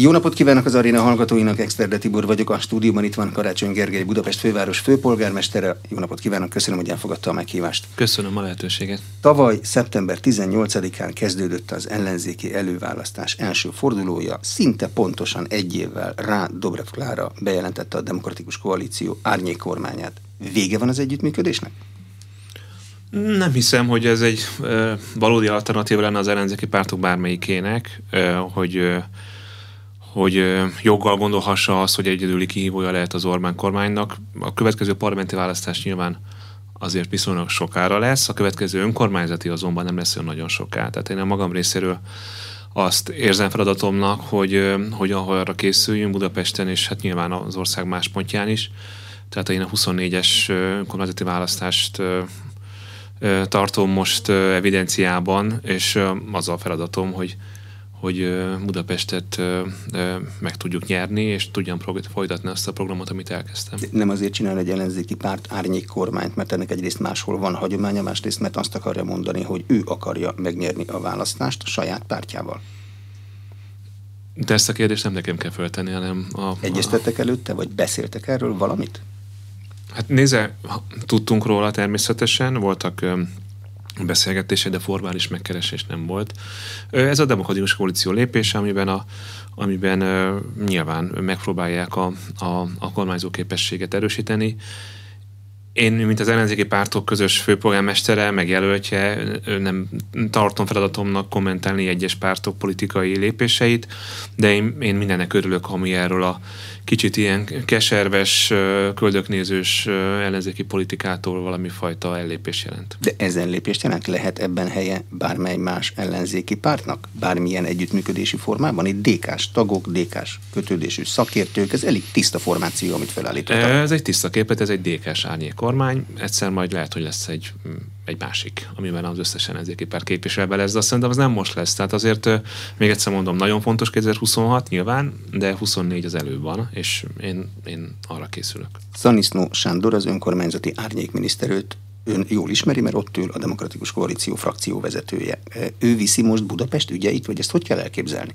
Jó napot kívánok az aréna hallgatóinak, Exterde Tibor vagyok, a stúdióban itt van Karácsony Gergely, Budapest főváros főpolgármestere. Jó napot kívánok, köszönöm, hogy elfogadta a meghívást. Köszönöm a lehetőséget. Tavaly szeptember 18-án kezdődött az ellenzéki előválasztás első fordulója, szinte pontosan egy évvel rá Dobrev Klára bejelentette a Demokratikus Koalíció árnyék kormányát. Vége van az együttműködésnek? Nem hiszem, hogy ez egy ö, valódi alternatíva lenne az ellenzéki pártok bármelyikének, ö, hogy ö, hogy joggal gondolhassa azt, hogy egyedüli kihívója lehet az Orbán kormánynak. A következő parlamenti választás nyilván azért viszonylag sokára lesz, a következő önkormányzati azonban nem lesz olyan nagyon soká. Tehát én a magam részéről azt érzem feladatomnak, hogy, hogy arra készüljünk Budapesten, és hát nyilván az ország más pontján is. Tehát én a 24-es önkormányzati választást tartom most evidenciában, és az a feladatom, hogy hogy Budapestet meg tudjuk nyerni, és tudjam folytatni azt a programot, amit elkezdtem. Nem azért csinál egy ellenzéki párt árnyék kormányt, mert ennek egyrészt máshol van hagyománya, másrészt mert azt akarja mondani, hogy ő akarja megnyerni a választást a saját pártjával. De ezt a kérdést nem nekem kell föltenni, hanem a... Egyeztettek előtte, vagy beszéltek erről valamit? Hát nézze, tudtunk róla természetesen, voltak beszélgetése, de formális megkeresés nem volt. Ez a demokratikus koalíció lépése, amiben, a, amiben nyilván megpróbálják a, a, a kormányzó képességet erősíteni, én, mint az ellenzéki pártok közös főpolgármestere, megjelöltje, nem tartom feladatomnak kommentálni egyes pártok politikai lépéseit, de én, én mindennek örülök, ami erről a kicsit ilyen keserves, köldöknézős ellenzéki politikától valami fajta ellépés jelent. De ezen lépést jelent? Lehet ebben helye bármely más ellenzéki pártnak? Bármilyen együttműködési formában? Itt DK-s tagok, DK-s kötődésű szakértők, ez elég tiszta formáció, amit felállítottak. Ez egy tiszta képet, ez egy DK-s árnyék kormány. Egyszer majd lehet, hogy lesz egy egy másik, amiben az összes ellenzéki párt képviselve lesz, de azt szerintem az nem most lesz. Tehát azért még egyszer mondom, nagyon fontos 2026 nyilván, de 24 az előbb van, és én, én arra készülök. Szanisznó Sándor, az önkormányzati árnyékminiszterőt ön jól ismeri, mert ott ül a Demokratikus Koalíció frakció vezetője. Ő viszi most Budapest ügyeit, vagy ezt hogy kell elképzelni?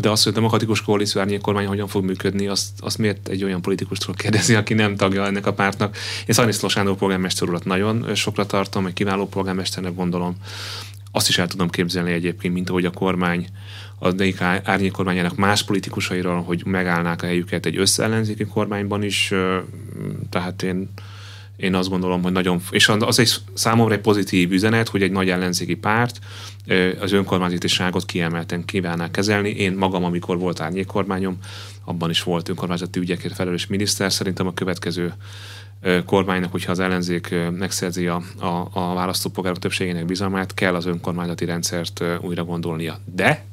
De az, hogy a demokratikus koalíció árnyék kormány hogyan fog működni, azt, azt miért egy olyan politikustól kérdezi, aki nem tagja ennek a pártnak. Én Szaniszló Sándor polgármester urat nagyon sokra tartom, egy kiváló polgármesternek gondolom. Azt is el tudom képzelni egyébként, mint ahogy a kormány, a DK árnyék kormányának más politikusairól, hogy megállnák a helyüket egy összeellenzéki kormányban is. Tehát én én azt gondolom, hogy nagyon, és az egy számomra egy pozitív üzenet, hogy egy nagy ellenzéki párt az önkormányzatiságot kiemelten kívánná kezelni. Én magam, amikor volt árnyékkormányom, abban is volt önkormányzati ügyekért felelős miniszter. Szerintem a következő kormánynak, hogyha az ellenzék megszerzi a, a, a választópolgárok többségének bizalmát, kell az önkormányzati rendszert újra gondolnia. De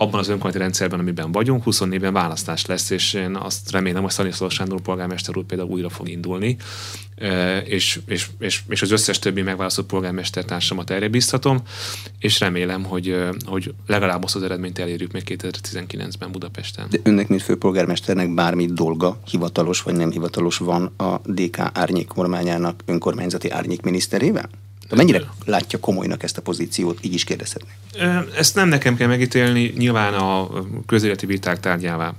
abban az önkormányzati rendszerben, amiben vagyunk, 24-ben választás lesz, és én azt remélem, hogy Szaniszló Sándor polgármester úr például újra fog indulni, és, és, és, és az összes többi megválasztott polgármestertársamat erre biztatom, és remélem, hogy, hogy legalább azt az eredményt elérjük még 2019-ben Budapesten. De önnek, mint főpolgármesternek bármi dolga, hivatalos vagy nem hivatalos van a DK árnyék kormányának önkormányzati árnyék miniszterével? De mennyire látja komolynak ezt a pozíciót, így is kérdezhetnék? Ezt nem nekem kell megítélni, nyilván a közéleti viták tárgyává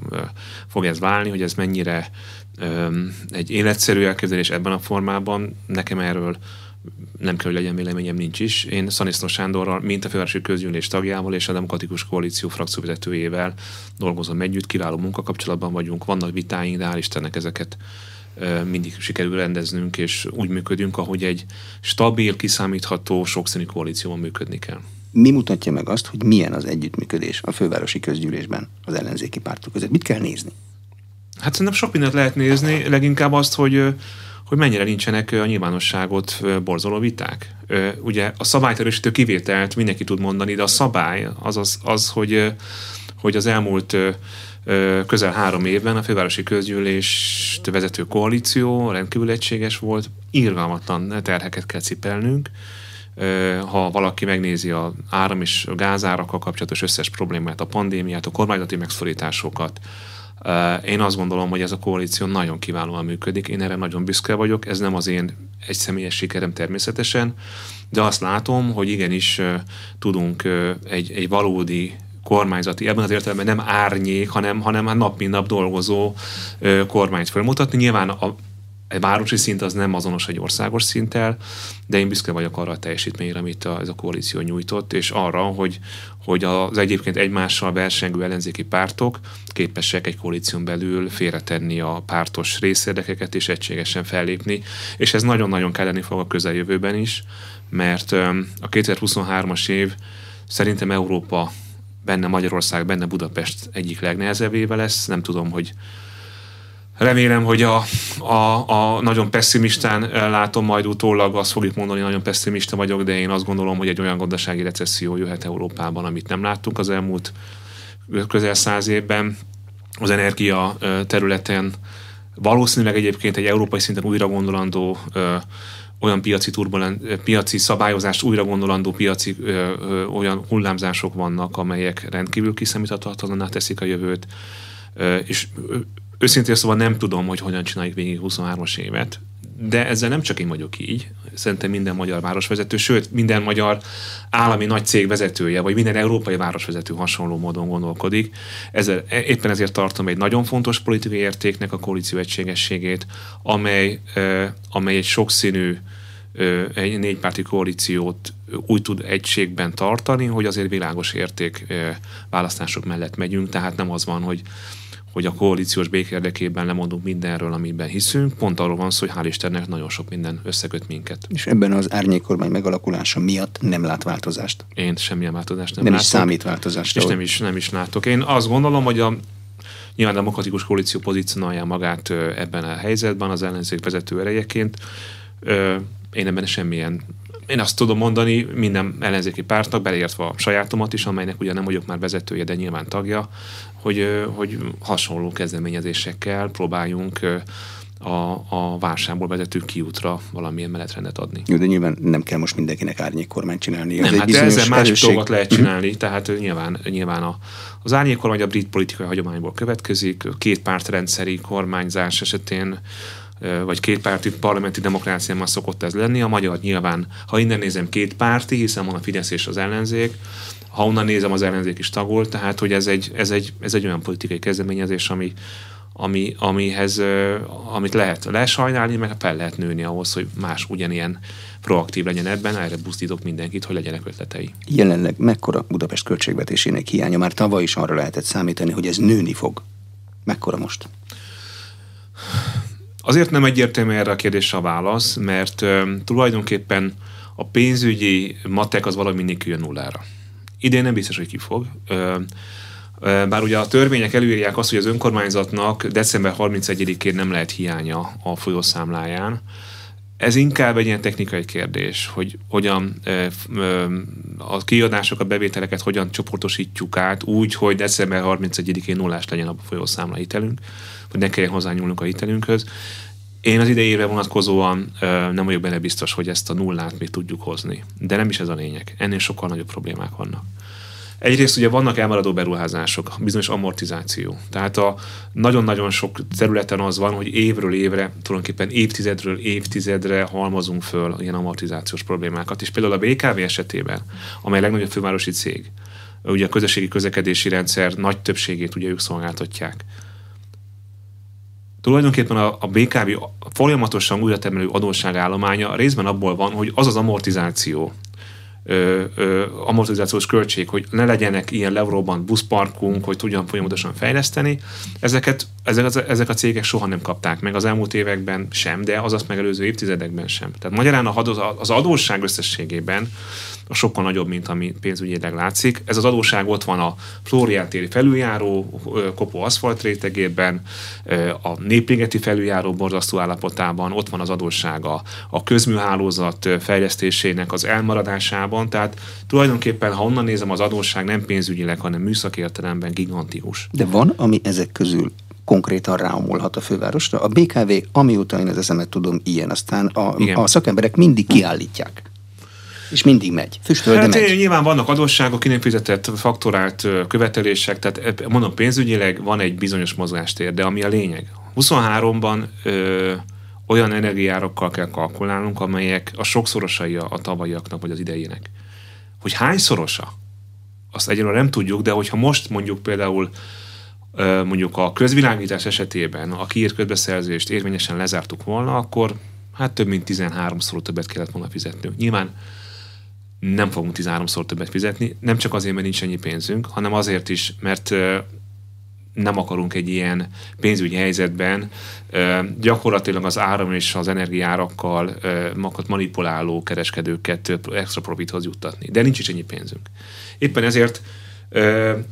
fog ez válni, hogy ez mennyire egy életszerű elképzelés ebben a formában. Nekem erről nem kell, hogy legyen véleményem, nincs is. Én Szaniszló Sándorral, mint a Fővárosi Közgyűlés tagjával és a Demokratikus Koalíció frakcióvezetőjével dolgozom együtt, kiváló munkakapcsolatban vagyunk, vannak vitáink, de hál' Istennek ezeket mindig sikerül rendeznünk, és úgy működünk, ahogy egy stabil, kiszámítható, sokszínű koalícióban működni kell. Mi mutatja meg azt, hogy milyen az együttműködés a fővárosi közgyűlésben az ellenzéki pártok között? Mit kell nézni? Hát szerintem sok mindent lehet nézni, leginkább azt, hogy hogy mennyire nincsenek a nyilvánosságot borzoló viták. Ugye a szabályterősítő kivételt mindenki tud mondani, de a szabály az, az, az hogy, hogy az elmúlt közel három évben a fővárosi közgyűlést vezető koalíció rendkívül egységes volt, irgalmatlan terheket kell cipelnünk, ha valaki megnézi a áram és a gázárakkal kapcsolatos összes problémát, a pandémiát, a kormányzati megszorításokat, én azt gondolom, hogy ez a koalíció nagyon kiválóan működik, én erre nagyon büszke vagyok, ez nem az én egy személyes sikerem természetesen, de azt látom, hogy igenis tudunk egy, egy valódi kormányzati, ebben az értelemben nem árnyék, hanem, hanem hát nap mint nap dolgozó ö, kormányt felmutatni. Nyilván a, egy városi szint az nem azonos egy országos szinttel, de én büszke vagyok arra a teljesítményre, amit a, ez a koalíció nyújtott, és arra, hogy, hogy az egyébként egymással versengő ellenzéki pártok képesek egy koalíción belül félretenni a pártos részérdekeket és egységesen fellépni, és ez nagyon-nagyon kelleni fog a közeljövőben is, mert a 2023-as év szerintem Európa benne Magyarország, benne Budapest egyik legnehezebb éve lesz. Nem tudom, hogy Remélem, hogy a, a, a nagyon pessimistán látom majd utólag, azt fogjuk mondani, nagyon pessimista vagyok, de én azt gondolom, hogy egy olyan gazdasági recesszió jöhet Európában, amit nem láttunk az elmúlt közel száz évben. Az energia területen valószínűleg egyébként egy európai szinten újra gondolandó olyan piaci, turbulen, piaci szabályozást újra gondolandó piaci ö, ö, olyan hullámzások vannak, amelyek rendkívül kiszámíthatatlaná teszik a jövőt, ö, és őszintén szóval nem tudom, hogy hogyan csináljuk végig 23-as évet, de ezzel nem csak én vagyok így, szerintem minden magyar városvezető, sőt, minden magyar állami nagy cég vezetője, vagy minden európai városvezető hasonló módon gondolkodik. Ezzel, éppen ezért tartom egy nagyon fontos politikai értéknek a koalíció egységességét, amely, amely egy sokszínű egy négypárti koalíciót úgy tud egységben tartani, hogy azért világos érték választások mellett megyünk, tehát nem az van, hogy hogy a koalíciós bék érdekében lemondunk mindenről, amiben hiszünk. Pont arról van szó, hogy hál' Istennek nagyon sok minden összeköt minket. És ebben az árnyékormány megalakulása miatt nem lát változást? Én semmilyen változást nem, nem látok. is számít változást. És nem is, nem is látok. Én azt gondolom, hogy a Nyilván a demokratikus koalíció pozícionálja magát ebben a helyzetben az ellenzék vezető erejeként. Én ebben semmilyen én azt tudom mondani minden ellenzéki pártnak, beleértve a sajátomat is, amelynek ugye nem vagyok már vezetője, de nyilván tagja, hogy, hogy hasonló kezdeményezésekkel próbáljunk a, a válságból vezető kiútra valamilyen menetrendet adni. Jó, de nyilván nem kell most mindenkinek árnyék kormányt csinálni. Nem, hát ezzel más erősség... dolgot lehet csinálni, uh-huh. tehát nyilván, nyilván a, az árnyék kormány a brit politikai hagyományból következik, két pártrendszeri kormányzás esetén vagy kétpárti parlamenti demokráciában szokott ez lenni. A magyar nyilván, ha innen nézem, két párti, hiszen van a Fidesz és az ellenzék, ha onnan nézem, az ellenzék is tagol, tehát hogy ez egy, ez egy, ez egy olyan politikai kezdeményezés, ami, ami, amihez, amit lehet lesajnálni, meg fel lehet nőni ahhoz, hogy más ugyanilyen proaktív legyen ebben, erre buzdítok mindenkit, hogy legyenek ötletei. Jelenleg mekkora Budapest költségvetésének hiánya? Már tavaly is arra lehetett számítani, hogy ez nőni fog. Mekkora most? Azért nem egyértelmű erre a kérdésre a válasz, mert tulajdonképpen a pénzügyi matek az valahogy mindig kijön nullára. Idén nem biztos, hogy ki fog. Bár ugye a törvények előírják azt, hogy az önkormányzatnak december 31-én nem lehet hiánya a folyószámláján. Ez inkább egy ilyen technikai kérdés, hogy hogyan a kiadásokat, a bevételeket hogyan csoportosítjuk át úgy, hogy december 31-én nullás legyen a folyószámla hitelünk, hogy ne kelljen hozzányúlnunk a hitelünkhöz. Én az idejére vonatkozóan nem vagyok benne biztos, hogy ezt a nullát még tudjuk hozni. De nem is ez a lényeg. Ennél sokkal nagyobb problémák vannak. Egyrészt ugye vannak elmaradó beruházások, bizonyos amortizáció. Tehát a nagyon-nagyon sok területen az van, hogy évről évre, tulajdonképpen évtizedről évtizedre halmozunk föl ilyen amortizációs problémákat. És például a BKV esetében, amely a legnagyobb fővárosi cég, ugye a közösségi közlekedési rendszer nagy többségét ugye ők szolgáltatják. Tulajdonképpen a, a BKV folyamatosan újra termelő adósságállománya részben abból van, hogy az az amortizáció, ö, ö, amortizációs költség, hogy ne legyenek ilyen leuróban buszparkunk, hogy tudjam folyamatosan fejleszteni. Ezeket, ezek, ezek a cégek soha nem kapták meg az elmúlt években sem, de az azt megelőző évtizedekben sem. Tehát magyarán az adósság összességében a sokkal nagyobb, mint ami pénzügyileg látszik. Ez az adóság ott van a Flórián felüljáró kopó aszfalt rétegében, a népligeti felüljáró borzasztó állapotában, ott van az adóssága a közműhálózat fejlesztésének az elmaradásában, tehát tulajdonképpen, ha onnan nézem, az adósság nem pénzügyileg, hanem műszaki értelemben gigantikus. De van, ami ezek közül konkrétan ráomolhat a fővárosra. A BKV, amióta én az eszemet tudom, ilyen. Aztán a, a szakemberek mindig kiállítják. És mindig megy. Füstöl, hát megy. Nyilván vannak adósságok, ki nem fizetett faktorált követelések, tehát mondom, pénzügyileg van egy bizonyos mozgástér, de ami a lényeg. 23-ban ö, olyan energiárakkal kell kalkulálnunk, amelyek a sokszorosai a, a tavalyiaknak vagy az idejének. Hogy hányszorosa? azt egyelőre nem tudjuk, de hogyha most mondjuk például mondjuk a közvilágítás esetében a kiírt közbeszerzést érvényesen lezártuk volna, akkor hát több mint 13-szor többet kellett volna fizetnünk. Nyilván nem fogunk 13-szor többet fizetni, nem csak azért, mert nincs ennyi pénzünk, hanem azért is, mert nem akarunk egy ilyen pénzügyi helyzetben gyakorlatilag az áram és az energiárakkal magat manipuláló kereskedőket extra profithoz juttatni. De nincs is ennyi pénzünk. Éppen ezért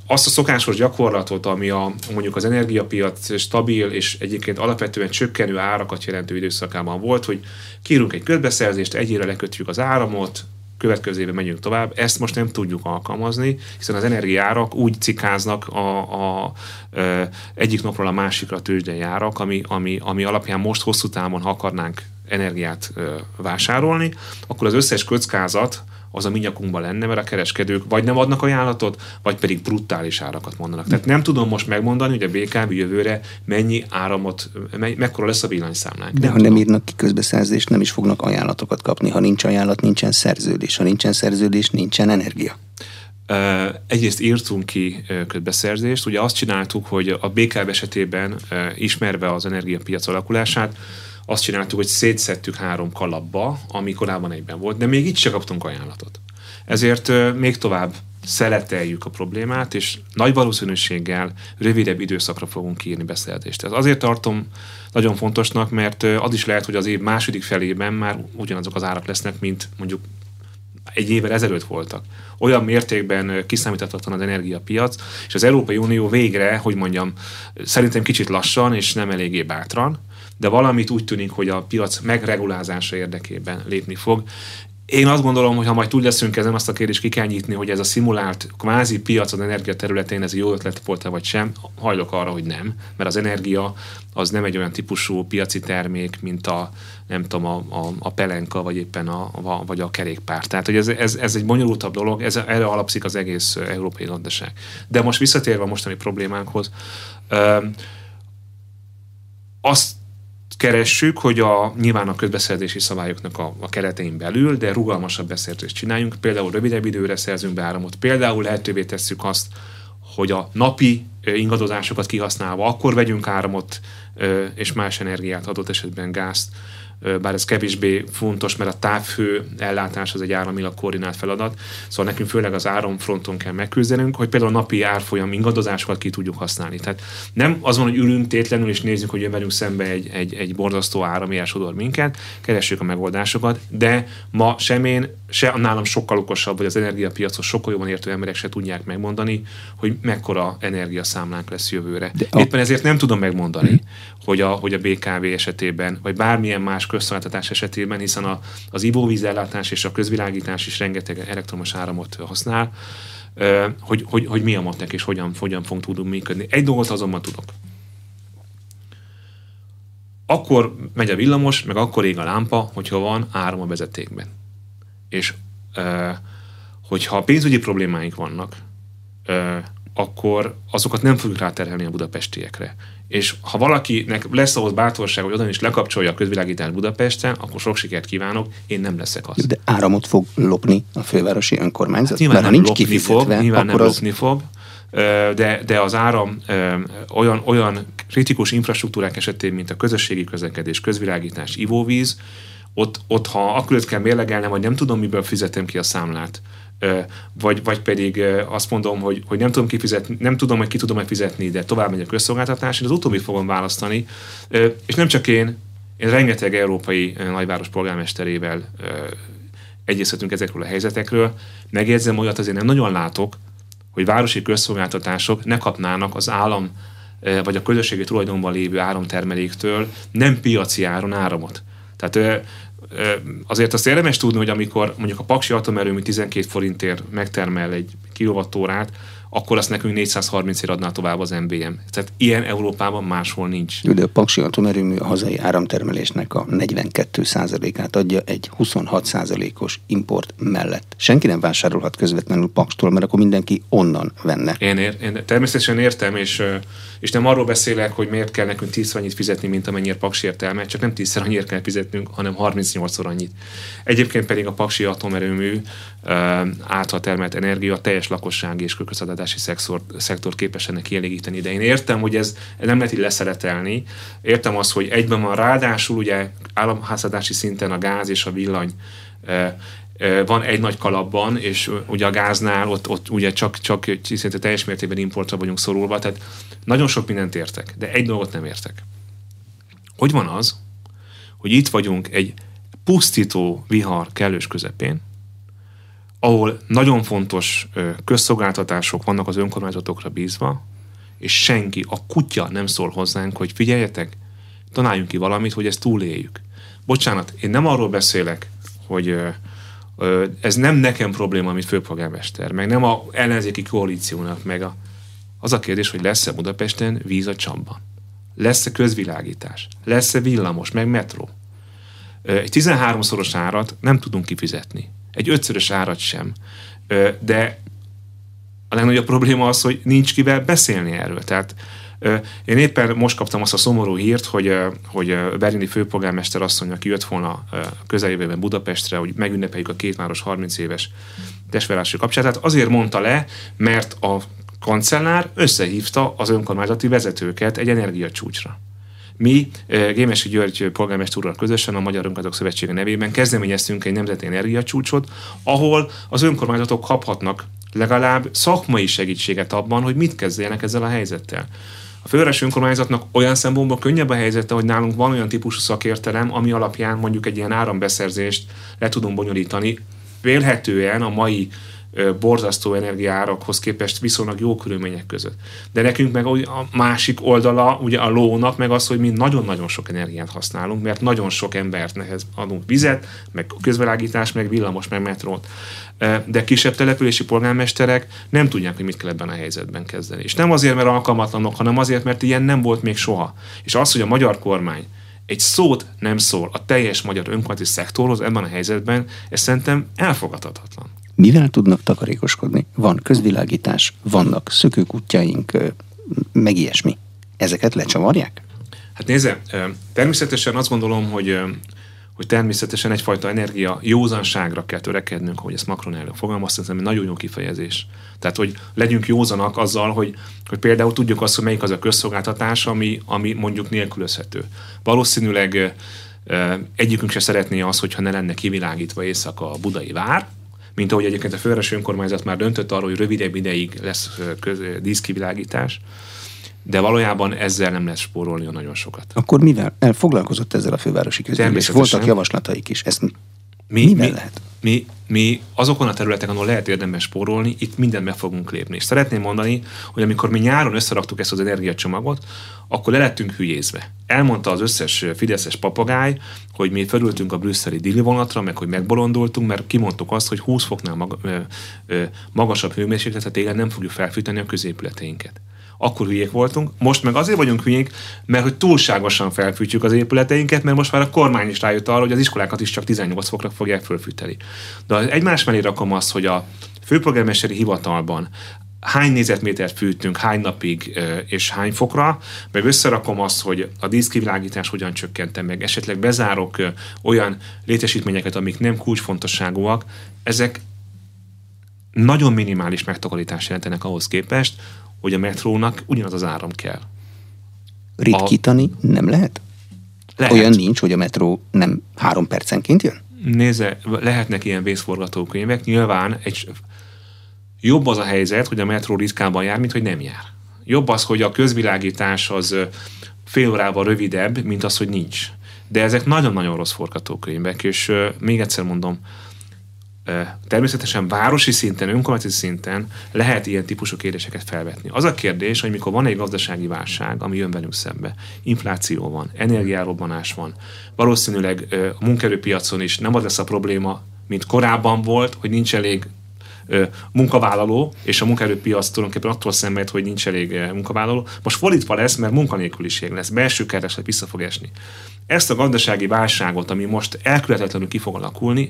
azt a szokásos gyakorlatot, ami a, mondjuk az energiapiac stabil és egyébként alapvetően csökkenő árakat jelentő időszakában volt, hogy kírunk egy közbeszerzést, egyére lekötjük az áramot, következő évben megyünk tovább. Ezt most nem tudjuk alkalmazni, hiszen az energiárak úgy cikáznak a, a, a egyik napról a másikra tőzsdei árak, ami, ami, ami alapján most hosszú távon, ha akarnánk energiát vásárolni, akkor az összes kockázat, az a minyakunkban lenne, mert a kereskedők vagy nem adnak ajánlatot, vagy pedig brutális árakat mondanak. Tehát nem tudom most megmondani, hogy a BKV jövőre mennyi áramot, me, mekkora lesz a villanyszámlánk. De nem ha tudom. nem írnak ki közbeszerzést, nem is fognak ajánlatokat kapni. Ha nincs ajánlat, nincsen szerződés. Ha nincsen szerződés, nincsen energia. Uh, egyrészt írtunk ki uh, közbeszerzést, ugye azt csináltuk, hogy a BKV esetében uh, ismerve az energiapiac alakulását, azt csináltuk, hogy szétszettük három kalapba, ami korábban egyben volt, de még itt se kaptunk ajánlatot. Ezért még tovább szeleteljük a problémát, és nagy valószínűséggel rövidebb időszakra fogunk írni beszélgetést. Ez azért tartom nagyon fontosnak, mert az is lehet, hogy az év második felében már ugyanazok az árak lesznek, mint mondjuk egy évvel ezelőtt voltak. Olyan mértékben kiszámíthatatlan az energiapiac, és az Európai Unió végre, hogy mondjam, szerintem kicsit lassan és nem eléggé bátran, de valamit úgy tűnik, hogy a piac megregulázása érdekében lépni fog. Én azt gondolom, hogy ha majd túl leszünk ezen, azt a kérdést ki kell nyitni, hogy ez a szimulált kvázi piac az energia területén ez jó ötlet volt-e vagy sem, hajlok arra, hogy nem, mert az energia az nem egy olyan típusú piaci termék, mint a, nem tudom, a, a, a pelenka, vagy éppen a, a, vagy a kerékpár. Tehát, hogy ez, ez, ez egy bonyolultabb dolog, ez, erre alapszik az egész európai gazdaság. De most visszatérve a mostani problémánkhoz, azt keressük, hogy a, nyilván a közbeszerzési szabályoknak a, a keretein belül, de rugalmasabb beszerzést csináljunk. Például rövidebb időre szerzünk be áramot. Például lehetővé tesszük azt, hogy a napi ingadozásokat kihasználva akkor vegyünk áramot és más energiát, adott esetben gázt bár ez kevésbé fontos, mert a távhő ellátás az egy államilag koordinált feladat, szóval nekünk főleg az áramfronton kell megküzdenünk, hogy például a napi árfolyam ingadozásokat ki tudjuk használni. Tehát nem az van, hogy ülünk tétlenül és nézzük, hogy jön velünk szembe egy, egy, egy borzasztó áram, sodor minket, keressük a megoldásokat, de ma sem én, se nálam sokkal okosabb, vagy az energiapiacot sokkal jobban értő emberek se tudják megmondani, hogy mekkora energiaszámlánk lesz jövőre. De Éppen ezért nem tudom megmondani, hmm. Hogy, a, hogy a BKV esetében, vagy bármilyen más közszolgáltatás esetében, hiszen a, az ivóvízellátás és a közvilágítás is rengeteg elektromos áramot használ, hogy, hogy, hogy mi a matek és hogyan, hogyan fog tudunk működni. Egy dolgot azonban tudok. Akkor megy a villamos, meg akkor ég a lámpa, hogyha van áram a vezetékben. És hogyha pénzügyi problémáink vannak, akkor azokat nem fogjuk ráterhelni a budapestiekre. És ha valakinek lesz ahhoz bátorság, hogy oda is lekapcsolja a közvilágítást Budapesten, akkor sok sikert kívánok, én nem leszek az. De áramot fog lopni a fővárosi önkormányzat? Hát nyilván nem nincs lopni fog, nyilván nem az... lopni fog, de, de az áram olyan, olyan kritikus infrastruktúrák esetén, mint a közösségi közlekedés, közvilágítás, ivóvíz, ott, ott ha akkor kell mérlegelnem, hogy nem tudom, miből fizetem ki a számlát, vagy, vagy pedig azt mondom, hogy, hogy nem tudom kifizetni, nem tudom, hogy ki tudom-e fizetni, de tovább megy a közszolgáltatás, én az utóbbit fogom választani, és nem csak én, én rengeteg európai nagyváros polgármesterével egyeztetünk ezekről a helyzetekről, megjegyzem olyat azért nem nagyon látok, hogy városi közszolgáltatások ne kapnának az állam vagy a közösségi tulajdonban lévő áramtermeléktől nem piaci áron áramot. Tehát azért azt érdemes tudni, hogy amikor mondjuk a Paksi atomerőmű 12 forintért megtermel egy kilovattórát, akkor azt nekünk 430 ér adná tovább az MBM. Tehát ilyen Európában máshol nincs. De a Paksi atomerőmű a hazai áramtermelésnek a 42%-át adja egy 26%-os import mellett. Senki nem vásárolhat közvetlenül Pakstól, mert akkor mindenki onnan venne. Én, ér, én természetesen értem, és, és nem arról beszélek, hogy miért kell nekünk 10 annyit fizetni, mint amennyire Paksi értelme, csak nem 10 annyit kell fizetnünk, hanem 38-szor annyit. Egyébként pedig a Paksi atomerőmű által termelt energia teljes lakossági és közszolgáltatási szektor, szektor képes ennek kielégíteni. De én értem, hogy ez nem lehet így leszeretelni. Értem azt, hogy egyben van ráadásul ugye államháztartási szinten a gáz és a villany van egy nagy kalapban, és ugye a gáznál ott, ott ugye csak, csak szinte teljes mértékben importra vagyunk szorulva, tehát nagyon sok mindent értek, de egy dolgot nem értek. Hogy van az, hogy itt vagyunk egy pusztító vihar kellős közepén, ahol nagyon fontos közszolgáltatások vannak az önkormányzatokra bízva, és senki, a kutya nem szól hozzánk, hogy figyeljetek, tanáljunk ki valamit, hogy ezt túléljük. Bocsánat, én nem arról beszélek, hogy ez nem nekem probléma, mint főpolgármester, meg nem a ellenzéki koalíciónak, meg a, az a kérdés, hogy lesz-e Budapesten víz a csapban. Lesz-e közvilágítás? Lesz-e villamos, meg metró? Egy 13-szoros árat nem tudunk kifizetni egy ötszörös árat sem. De a legnagyobb probléma az, hogy nincs kivel beszélni erről. Tehát én éppen most kaptam azt a szomorú hírt, hogy, hogy berlini főpolgármester asszony, aki jött volna közeljövőben Budapestre, hogy megünnepeljük a két város 30 éves testvárosi kapcsolatát, azért mondta le, mert a kancellár összehívta az önkormányzati vezetőket egy energiacsúcsra. Mi eh, Gémesi György polgármester úrral közösen a Magyar Önkormányzatok Szövetsége nevében kezdeményeztünk egy nemzeti energiacsúcsot, ahol az önkormányzatok kaphatnak legalább szakmai segítséget abban, hogy mit kezdjenek ezzel a helyzettel. A fővárosi önkormányzatnak olyan szempontból könnyebb a helyzete, hogy nálunk van olyan típusú szakértelem, ami alapján mondjuk egy ilyen árambeszerzést le tudunk bonyolítani, vélhetően a mai borzasztó energiárakhoz képest viszonylag jó körülmények között. De nekünk meg a másik oldala, ugye a lónak meg az, hogy mi nagyon-nagyon sok energiát használunk, mert nagyon sok embert nehez adunk vizet, meg közvelágítás, meg villamos, meg metrót. De kisebb települési polgármesterek nem tudják, hogy mit kell ebben a helyzetben kezdeni. És nem azért, mert alkalmatlanok, hanem azért, mert ilyen nem volt még soha. És az, hogy a magyar kormány egy szót nem szól a teljes magyar önkormányzati szektorhoz ebben a helyzetben, ez szerintem elfogadhatatlan. Mivel tudnak takarékoskodni? Van közvilágítás, vannak szökőkutyaink, meg ilyesmi. Ezeket lecsavarják? Hát nézze, természetesen azt gondolom, hogy hogy természetesen egyfajta energia józanságra kell törekednünk, hogy ezt Macron elnök fogalmazta, ez egy nagyon jó kifejezés. Tehát, hogy legyünk józanak azzal, hogy, hogy például tudjuk azt, hogy melyik az a közszolgáltatás, ami, ami mondjuk nélkülözhető. Valószínűleg egyikünk se szeretné az, hogyha ne lenne kivilágítva éjszaka a budai vár, mint ahogy egyébként a fővárosi önkormányzat már döntött arról, hogy rövidebb ideig lesz köz, díszkivilágítás, de valójában ezzel nem lesz spórolni a nagyon sokat. Akkor mivel? Elfoglalkozott ezzel a fővárosi közgyűlés. Voltak javaslataik is. Ezt mi, mivel mi, lehet? Mi, mi azokon a területeken, ahol lehet érdemes spórolni, itt mindent meg fogunk lépni. És szeretném mondani, hogy amikor mi nyáron összeraktuk ezt az energiacsomagot, akkor le lettünk hülyézve. Elmondta az összes fideszes papagáj, hogy mi felültünk a brüsszeli dili vonatra, meg hogy megbolondultunk, mert kimondtuk azt, hogy 20 foknál mag, ö, ö, magasabb hőmérsékletet télen nem fogjuk felfűteni a középületeinket akkor hülyék voltunk, most meg azért vagyunk hülyék, mert hogy túlságosan felfűtjük az épületeinket, mert most már a kormány is rájött arra, hogy az iskolákat is csak 18 fokra fogják fölfűteni. De egymás mellé rakom azt, hogy a főpolgármesteri hivatalban hány négyzetmétert fűtünk, hány napig és hány fokra, meg összerakom azt, hogy a díszkivilágítás hogyan csökkentem meg, esetleg bezárok olyan létesítményeket, amik nem kulcsfontosságúak, ezek nagyon minimális megtakarítást jelentenek ahhoz képest, hogy a metrónak ugyanaz az áram kell. Ritkítani a... nem lehet? lehet? Olyan nincs, hogy a metró nem három percenként jön? Nézze, lehetnek ilyen vészforgatókönyvek. Nyilván egy, jobb az a helyzet, hogy a metró ritkában jár, mint hogy nem jár. Jobb az, hogy a közvilágítás az fél órával rövidebb, mint az, hogy nincs. De ezek nagyon-nagyon rossz forgatókönyvek, és még egyszer mondom, Természetesen városi szinten, önkormányzati szinten lehet ilyen típusú kérdéseket felvetni. Az a kérdés, hogy mikor van egy gazdasági válság, ami jön velünk szembe, infláció van, energiárobbanás van, valószínűleg a munkerőpiacon is nem az lesz a probléma, mint korábban volt, hogy nincs elég munkavállaló, és a munkaerőpiac tulajdonképpen attól szenved, hogy nincs elég munkavállaló. Most fordítva lesz, mert munkanélküliség lesz, belső kereslet vissza fog esni. Ezt a gazdasági válságot, ami most elkülhetetlenül ki fog alakulni,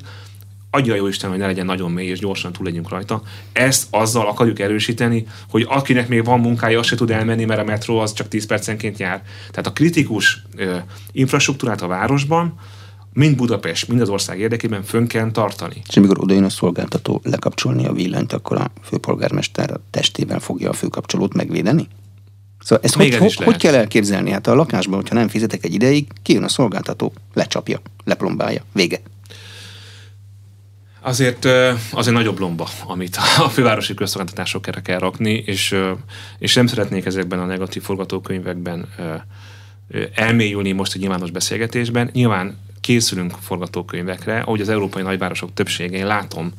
adja jó Isten, hogy ne legyen nagyon mély, és gyorsan túl legyünk rajta. Ezt azzal akarjuk erősíteni, hogy akinek még van munkája, az se tud elmenni, mert a metró az csak 10 percenként jár. Tehát a kritikus ö, infrastruktúrát a városban, mind Budapest, mind az ország érdekében fönn kell tartani. És amikor odajön a szolgáltató lekapcsolni a villanyt, akkor a főpolgármester a testével fogja a főkapcsolót megvédeni? Szóval ezt Még hogy, ez hogy, hogy kell elképzelni? Hát a lakásban, hogyha nem fizetek egy ideig, kijön a szolgáltató, lecsapja, leplombálja, vége. Azért az egy nagyobb lomba, amit a fővárosi közszolgáltatások erre kell rakni, és, és nem szeretnék ezekben a negatív forgatókönyvekben elmélyülni most a nyilvános beszélgetésben. Nyilván készülünk forgatókönyvekre, ahogy az európai nagyvárosok többsége, én látom,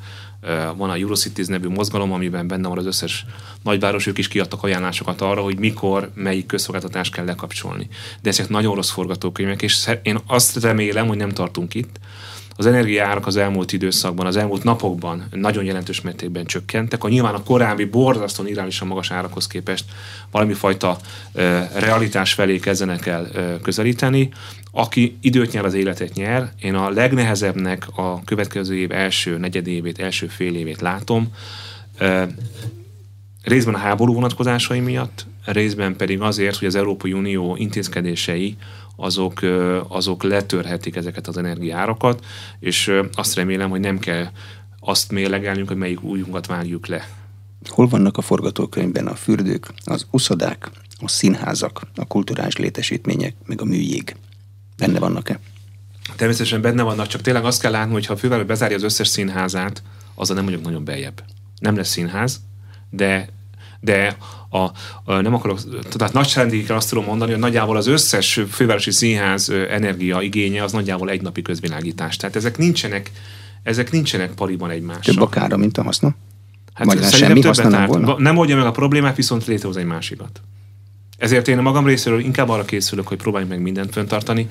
van a Eurocities nevű mozgalom, amiben benne van az összes nagyváros, ők is kiadtak ajánlásokat arra, hogy mikor, melyik közszolgáltatást kell lekapcsolni. De ezek nagyon rossz forgatókönyvek, és én azt remélem, hogy nem tartunk itt, az energiaárak az elmúlt időszakban, az elmúlt napokban nagyon jelentős mértékben csökkentek. A nyilván a korábbi borzasztóan irányosan magas árakhoz képest valami fajta realitás felé kezdenek el közelíteni. Aki időt nyer, az életet nyer. Én a legnehezebbnek a következő év első negyedévét, első fél évét látom. Részben a háború vonatkozásai miatt, részben pedig azért, hogy az Európai Unió intézkedései azok, azok letörhetik ezeket az energiárakat, és azt remélem, hogy nem kell azt mérlegelnünk, hogy melyik újunkat vágjuk le. Hol vannak a forgatókönyvben a fürdők, az uszodák, a színházak, a kulturális létesítmények, meg a műjég? Benne vannak-e? Természetesen benne vannak, csak tényleg azt kell látni, hogy ha a főváros bezárja az összes színházát, azzal nem vagyok nagyon beljebb. Nem lesz színház, de de a, a, nem akarok, tehát nagyságrendikkel azt tudom mondani, hogy nagyjából az összes fővárosi színház energia igénye az nagyjából egy napi közvilágítás. Tehát ezek nincsenek, ezek nincsenek pariban egymással. Több a kára, mint a haszna? Hát Vagy semmi haszna nem volna? Nem oldja meg a problémát, viszont létrehoz egy másikat. Ezért én a magam részéről inkább arra készülök, hogy próbáljunk meg mindent föntartani.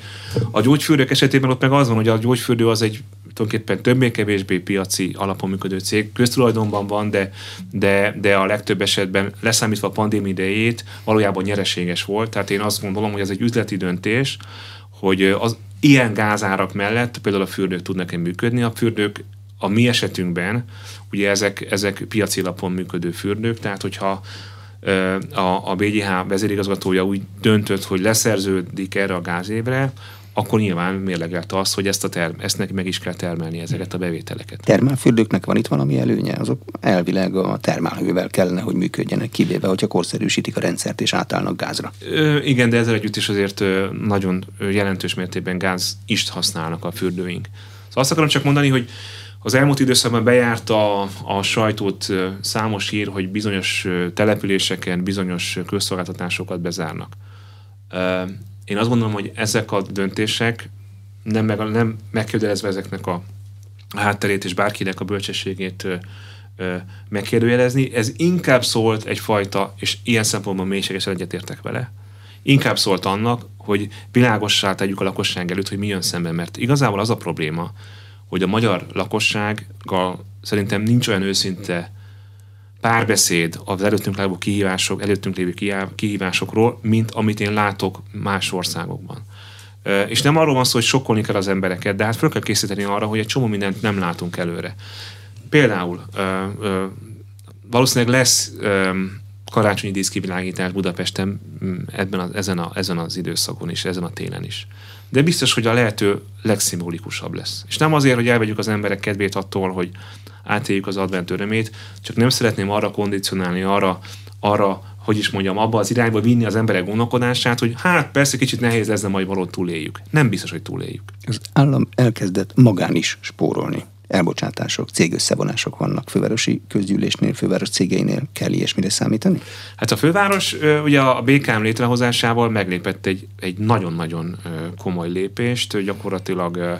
A gyógyfürdők esetében ott meg az van, hogy a gyógyfürdő az egy tulajdonképpen többé-kevésbé piaci alapon működő cég, köztulajdonban van, de, de, de a legtöbb esetben leszámítva a pandémia idejét valójában nyereséges volt. Tehát én azt gondolom, hogy ez egy üzleti döntés, hogy az ilyen gázárak mellett például a fürdők tudnak-e működni. A fürdők a mi esetünkben, ugye ezek, ezek piaci alapon működő fürdők, tehát hogyha a, a BGH vezérigazgatója úgy döntött, hogy leszerződik erre a gázévre, akkor nyilván mérlegelte azt, hogy ezt, a term- ezt neki meg is kell termelni ezeket a bevételeket. Termálfürdőknek van itt valami előnye? Azok elvileg a termálhővel kellene, hogy működjenek, kivéve, hogyha korszerűsítik a rendszert és átállnak gázra. Ö, igen, de ezzel együtt is azért nagyon jelentős mértékben gáz is használnak a fürdőink. Szóval azt akarom csak mondani, hogy az elmúlt időszakban bejárt a, a sajtót számos hír, hogy bizonyos településeken bizonyos közszolgáltatásokat bezárnak. Én azt gondolom, hogy ezek a döntések nem, meg, nem megkérdezve ezeknek a hátterét és bárkinek a bölcsességét megkérdőjelezni. Ez inkább szólt egyfajta, és ilyen szempontból mélységesen egyetértek vele, inkább szólt annak, hogy világossá tegyük a lakosság előtt, hogy mi jön szemben, mert igazából az a probléma, hogy a magyar lakossággal szerintem nincs olyan őszinte párbeszéd az előttünk lévő kihívások, előttünk lévő kihívásokról, mint amit én látok más országokban. És nem arról van szó, hogy sokkolni kell az embereket, de hát fel kell készíteni arra, hogy egy csomó mindent nem látunk előre. Például valószínűleg lesz karácsonyi díszkivilágítás Budapesten ebben a, ezen, a, ezen az időszakon is, ezen a télen is de biztos, hogy a lehető legszimbolikusabb lesz. És nem azért, hogy elvegyük az emberek kedvét attól, hogy átéljük az advent örömét, csak nem szeretném arra kondicionálni, arra, arra hogy is mondjam, abba az irányba vinni az emberek gondolkodását, hogy hát persze kicsit nehéz lesz, de majd valót túléljük. Nem biztos, hogy túléljük. Az állam elkezdett magán is spórolni elbocsátások, cégösszevonások vannak fővárosi közgyűlésnél, főváros cégeinél. Kell ilyesmire számítani? Hát a főváros ugye a BKM létrehozásával meglépett egy, egy nagyon-nagyon komoly lépést. Gyakorlatilag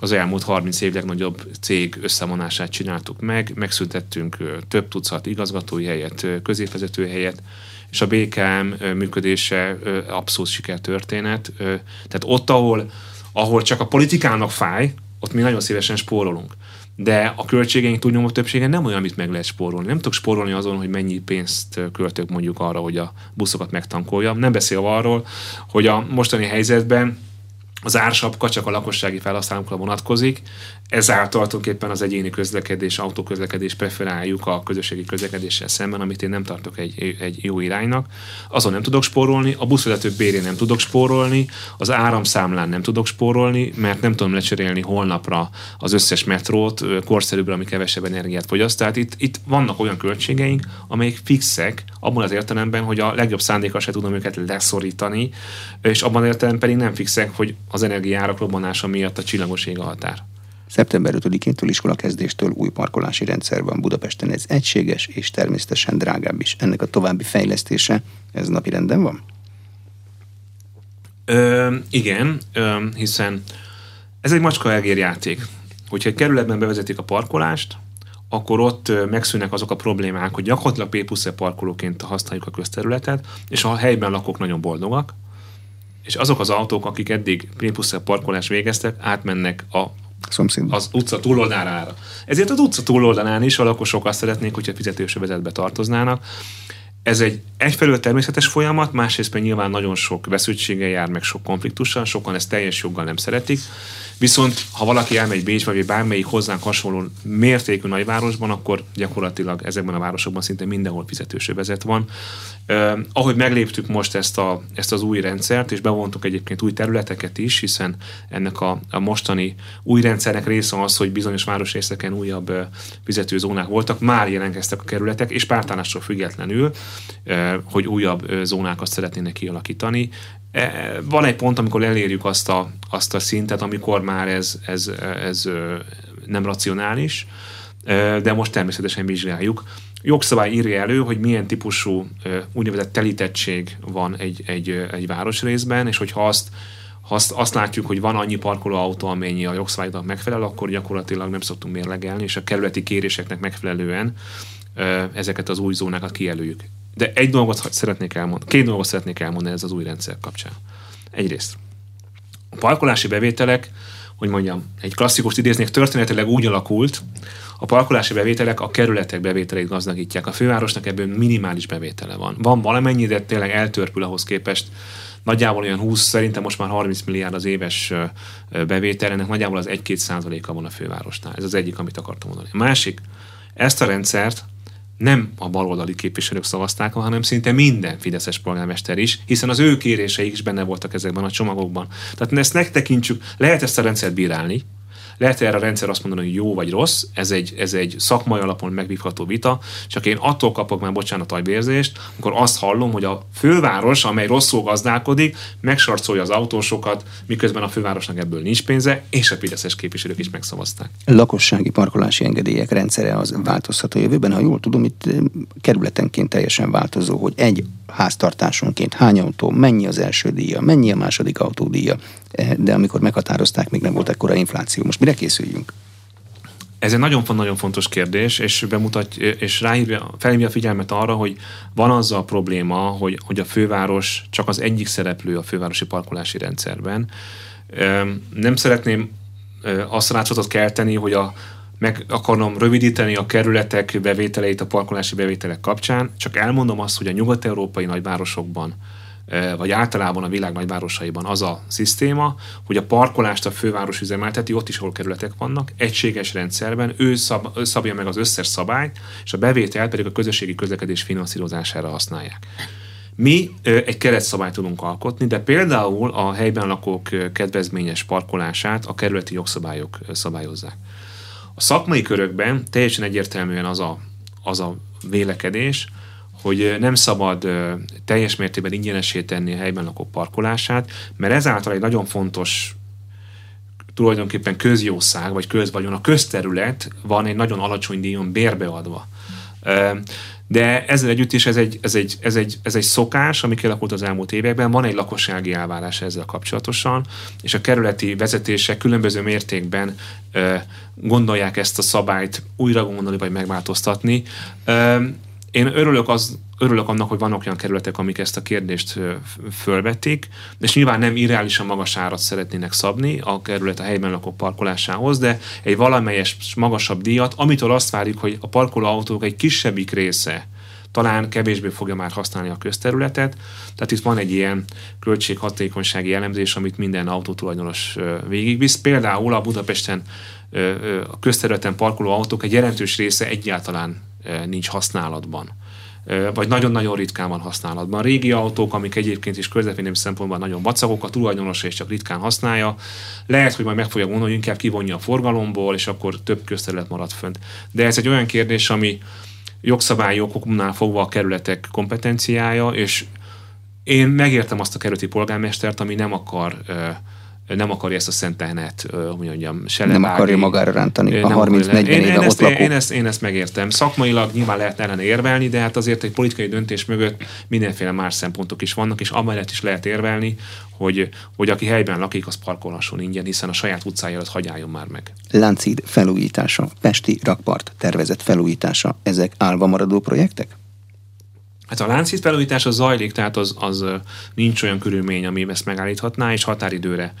az elmúlt 30 év legnagyobb cég összevonását csináltuk meg, megszüntettünk több tucat igazgatói helyet, középvezető helyet, és a BKM működése abszolút sikertörténet. Tehát ott, ahol, ahol csak a politikának fáj, ott mi nagyon szívesen spórolunk. de a költségeink túlnyomó többsége nem olyan, amit meg lehet spórolni. Nem tudok spórolni azon, hogy mennyi pénzt költök mondjuk arra, hogy a buszokat megtankoljam. Nem beszélve arról, hogy a mostani helyzetben az ársapka csak a lakossági felhasználókra vonatkozik, ezáltal tulajdonképpen az egyéni közlekedés, autóközlekedés preferáljuk a közösségi közlekedéssel szemben, amit én nem tartok egy, egy jó iránynak. Azon nem tudok spórolni, a buszvezetők bérén nem tudok spórolni, az áramszámlán nem tudok spórolni, mert nem tudom lecserélni holnapra az összes metrót korszerűbbre, ami kevesebb energiát fogyaszt. Tehát itt, itt vannak olyan költségeink, amelyek fixek, abban az értelemben, hogy a legjobb szándéka se tudom őket leszorítani, és abban az értelemben pedig nem fixek, hogy az energiárak robbanása miatt a csillagos ég a határ. Szeptember 5-től iskolakezdéstől új parkolási rendszer van Budapesten. Ez egységes és természetesen drágább is. Ennek a további fejlesztése, ez napi renden van? Ö, igen, ö, hiszen ez egy macska játék. Hogyha egy kerületben bevezetik a parkolást, akkor ott megszűnnek azok a problémák, hogy gyakorlatilag P parkolóként használjuk a közterületet, és a helyben lakók nagyon boldogak, és azok az autók, akik eddig P parkolás végeztek, átmennek a Szomszéd. az utca túloldalára. Ezért az utca túloldalán is a lakosok azt szeretnék, hogyha fizetősövezetbe tartoznának. Ez egy egyfelől természetes folyamat, másrészt nyilván nagyon sok veszültsége jár, meg sok konfliktussal, sokan ezt teljes joggal nem szeretik. Viszont ha valaki elmegy Bécsbe, vagy bármelyik hozzánk hasonló mértékű nagyvárosban, akkor gyakorlatilag ezekben a városokban szinte mindenhol fizetősövezet van. Uh, ahogy megléptük most ezt, a, ezt az új rendszert, és bevontuk egyébként új területeket is, hiszen ennek a, a mostani új rendszernek része az, hogy bizonyos városrészeken újabb uh, voltak, már jelentkeztek a kerületek, és pártállástól függetlenül, uh, hogy újabb uh, zónákat szeretnének kialakítani. E, van egy pont, amikor elérjük azt a, azt a szintet, amikor már ez, ez, ez nem racionális, de most természetesen vizsgáljuk. Jogszabály írja elő, hogy milyen típusú úgynevezett telítettség van egy, egy, egy városrészben, és hogyha azt azt, azt látjuk, hogy van annyi parkolóautó, amennyi a jogszabálynak megfelel, akkor gyakorlatilag nem szoktunk mérlegelni, és a kerületi kéréseknek megfelelően ezeket az új zónákat kijelöljük. De egy dolgot szeretnék elmondani, két dolgot szeretnék elmondani ez az új rendszer kapcsán. Egyrészt, a parkolási bevételek, hogy mondjam, egy klasszikus idéznék, történetileg úgy alakult, a parkolási bevételek a kerületek bevételét gazdagítják. A fővárosnak ebből minimális bevétele van. Van valamennyi, de tényleg eltörpül ahhoz képest, nagyjából olyan 20, szerintem most már 30 milliárd az éves bevétel, ennek nagyjából az 1-2 százaléka van a fővárosnál. Ez az egyik, amit akartam mondani. A másik, ezt a rendszert nem a baloldali képviselők szavazták, hanem szinte minden fideszes polgármester is, hiszen az ő kéréseik is benne voltak ezekben a csomagokban. Tehát ezt megtekintsük, lehet ezt a rendszert bírálni, lehet erre a rendszer azt mondani, hogy jó vagy rossz, ez egy, ez egy szakmai alapon megvívható vita, csak én attól kapok már bocsánat ajbérzést, amikor azt hallom, hogy a főváros, amely rosszul gazdálkodik, megsarcolja az autósokat, miközben a fővárosnak ebből nincs pénze, és a fideszes képviselők is megszavazták. Lakossági parkolási engedélyek rendszere az a jövőben, ha jól tudom, itt kerületenként teljesen változó, hogy egy háztartásonként hány autó, mennyi az első díja, mennyi a második autódíja, de amikor meghatározták, még nem volt ekkora infláció. Most mire készüljünk? Ez egy nagyon-nagyon fontos kérdés, és bemutat, és ráhívja, felhívja a figyelmet arra, hogy van az a probléma, hogy, hogy a főváros csak az egyik szereplő a fővárosi parkolási rendszerben. Nem szeretném azt rácsotot kelteni, hogy a, meg akarom rövidíteni a kerületek bevételeit a parkolási bevételek kapcsán, csak elmondom azt, hogy a nyugat-európai nagyvárosokban vagy általában a világ nagyvárosaiban az a szisztéma, hogy a parkolást a főváros üzemelteti, ott is, ahol kerületek vannak, egységes rendszerben, ő szab, szabja meg az összes szabályt, és a bevétel pedig a közösségi közlekedés finanszírozására használják. Mi egy keretszabályt tudunk alkotni, de például a helyben lakók kedvezményes parkolását a kerületi jogszabályok szabályozzák. A szakmai körökben teljesen egyértelműen az a, az a vélekedés, hogy nem szabad teljes mértékben ingyenesé tenni a helyben lakók parkolását, mert ezáltal egy nagyon fontos tulajdonképpen közjószág, vagy közvagyon, a közterület van egy nagyon alacsony díjon bérbeadva. De ezzel együtt is ez egy, ez egy, ez egy, ez egy szokás, ami kialakult az elmúlt években, van egy lakossági elvárás ezzel kapcsolatosan, és a kerületi vezetések különböző mértékben gondolják ezt a szabályt újra gondolni vagy megváltoztatni. Én örülök, az, örülök annak, hogy vannak olyan kerületek, amik ezt a kérdést fölvették, és nyilván nem irreálisan magas árat szeretnének szabni a kerület a helyben lakók parkolásához, de egy valamelyes magasabb díjat, amitől azt várjuk, hogy a parkolóautók egy kisebbik része talán kevésbé fogja már használni a közterületet. Tehát itt van egy ilyen költséghatékonysági elemzés, amit minden autótulajdonos végigvisz. Például a Budapesten a közterületen parkoló autók egy jelentős része egyáltalán nincs használatban vagy nagyon-nagyon ritkán van használatban. Régi autók, amik egyébként is közvetlenül szempontból nagyon vacagok, a tulajdonos és csak ritkán használja. Lehet, hogy majd meg fogja gondolni, hogy inkább kivonja a forgalomból, és akkor több közterület marad fönt. De ez egy olyan kérdés, ami jogszabályi okoknál fogva a kerületek kompetenciája, és én megértem azt a kerületi polgármestert, ami nem akar nem akarja ezt a szentelnet, hogy mondjam, se Nem akarja magára rántani a 30-40 éve én, ezt, lakó. Én ezt, én ezt megértem. Szakmailag nyilván lehet ellene érvelni, de hát azért egy politikai döntés mögött mindenféle más szempontok is vannak, és amellett is lehet érvelni, hogy, hogy aki helyben lakik, az parkolhasson ingyen, hiszen a saját utcája előtt hagyáljon már meg. Láncid felújítása, Pesti rakpart tervezett felújítása, ezek állva maradó projektek? Hát a láncít felújítása zajlik, tehát az, az nincs olyan körülmény, ami ezt megállíthatná, és határidőre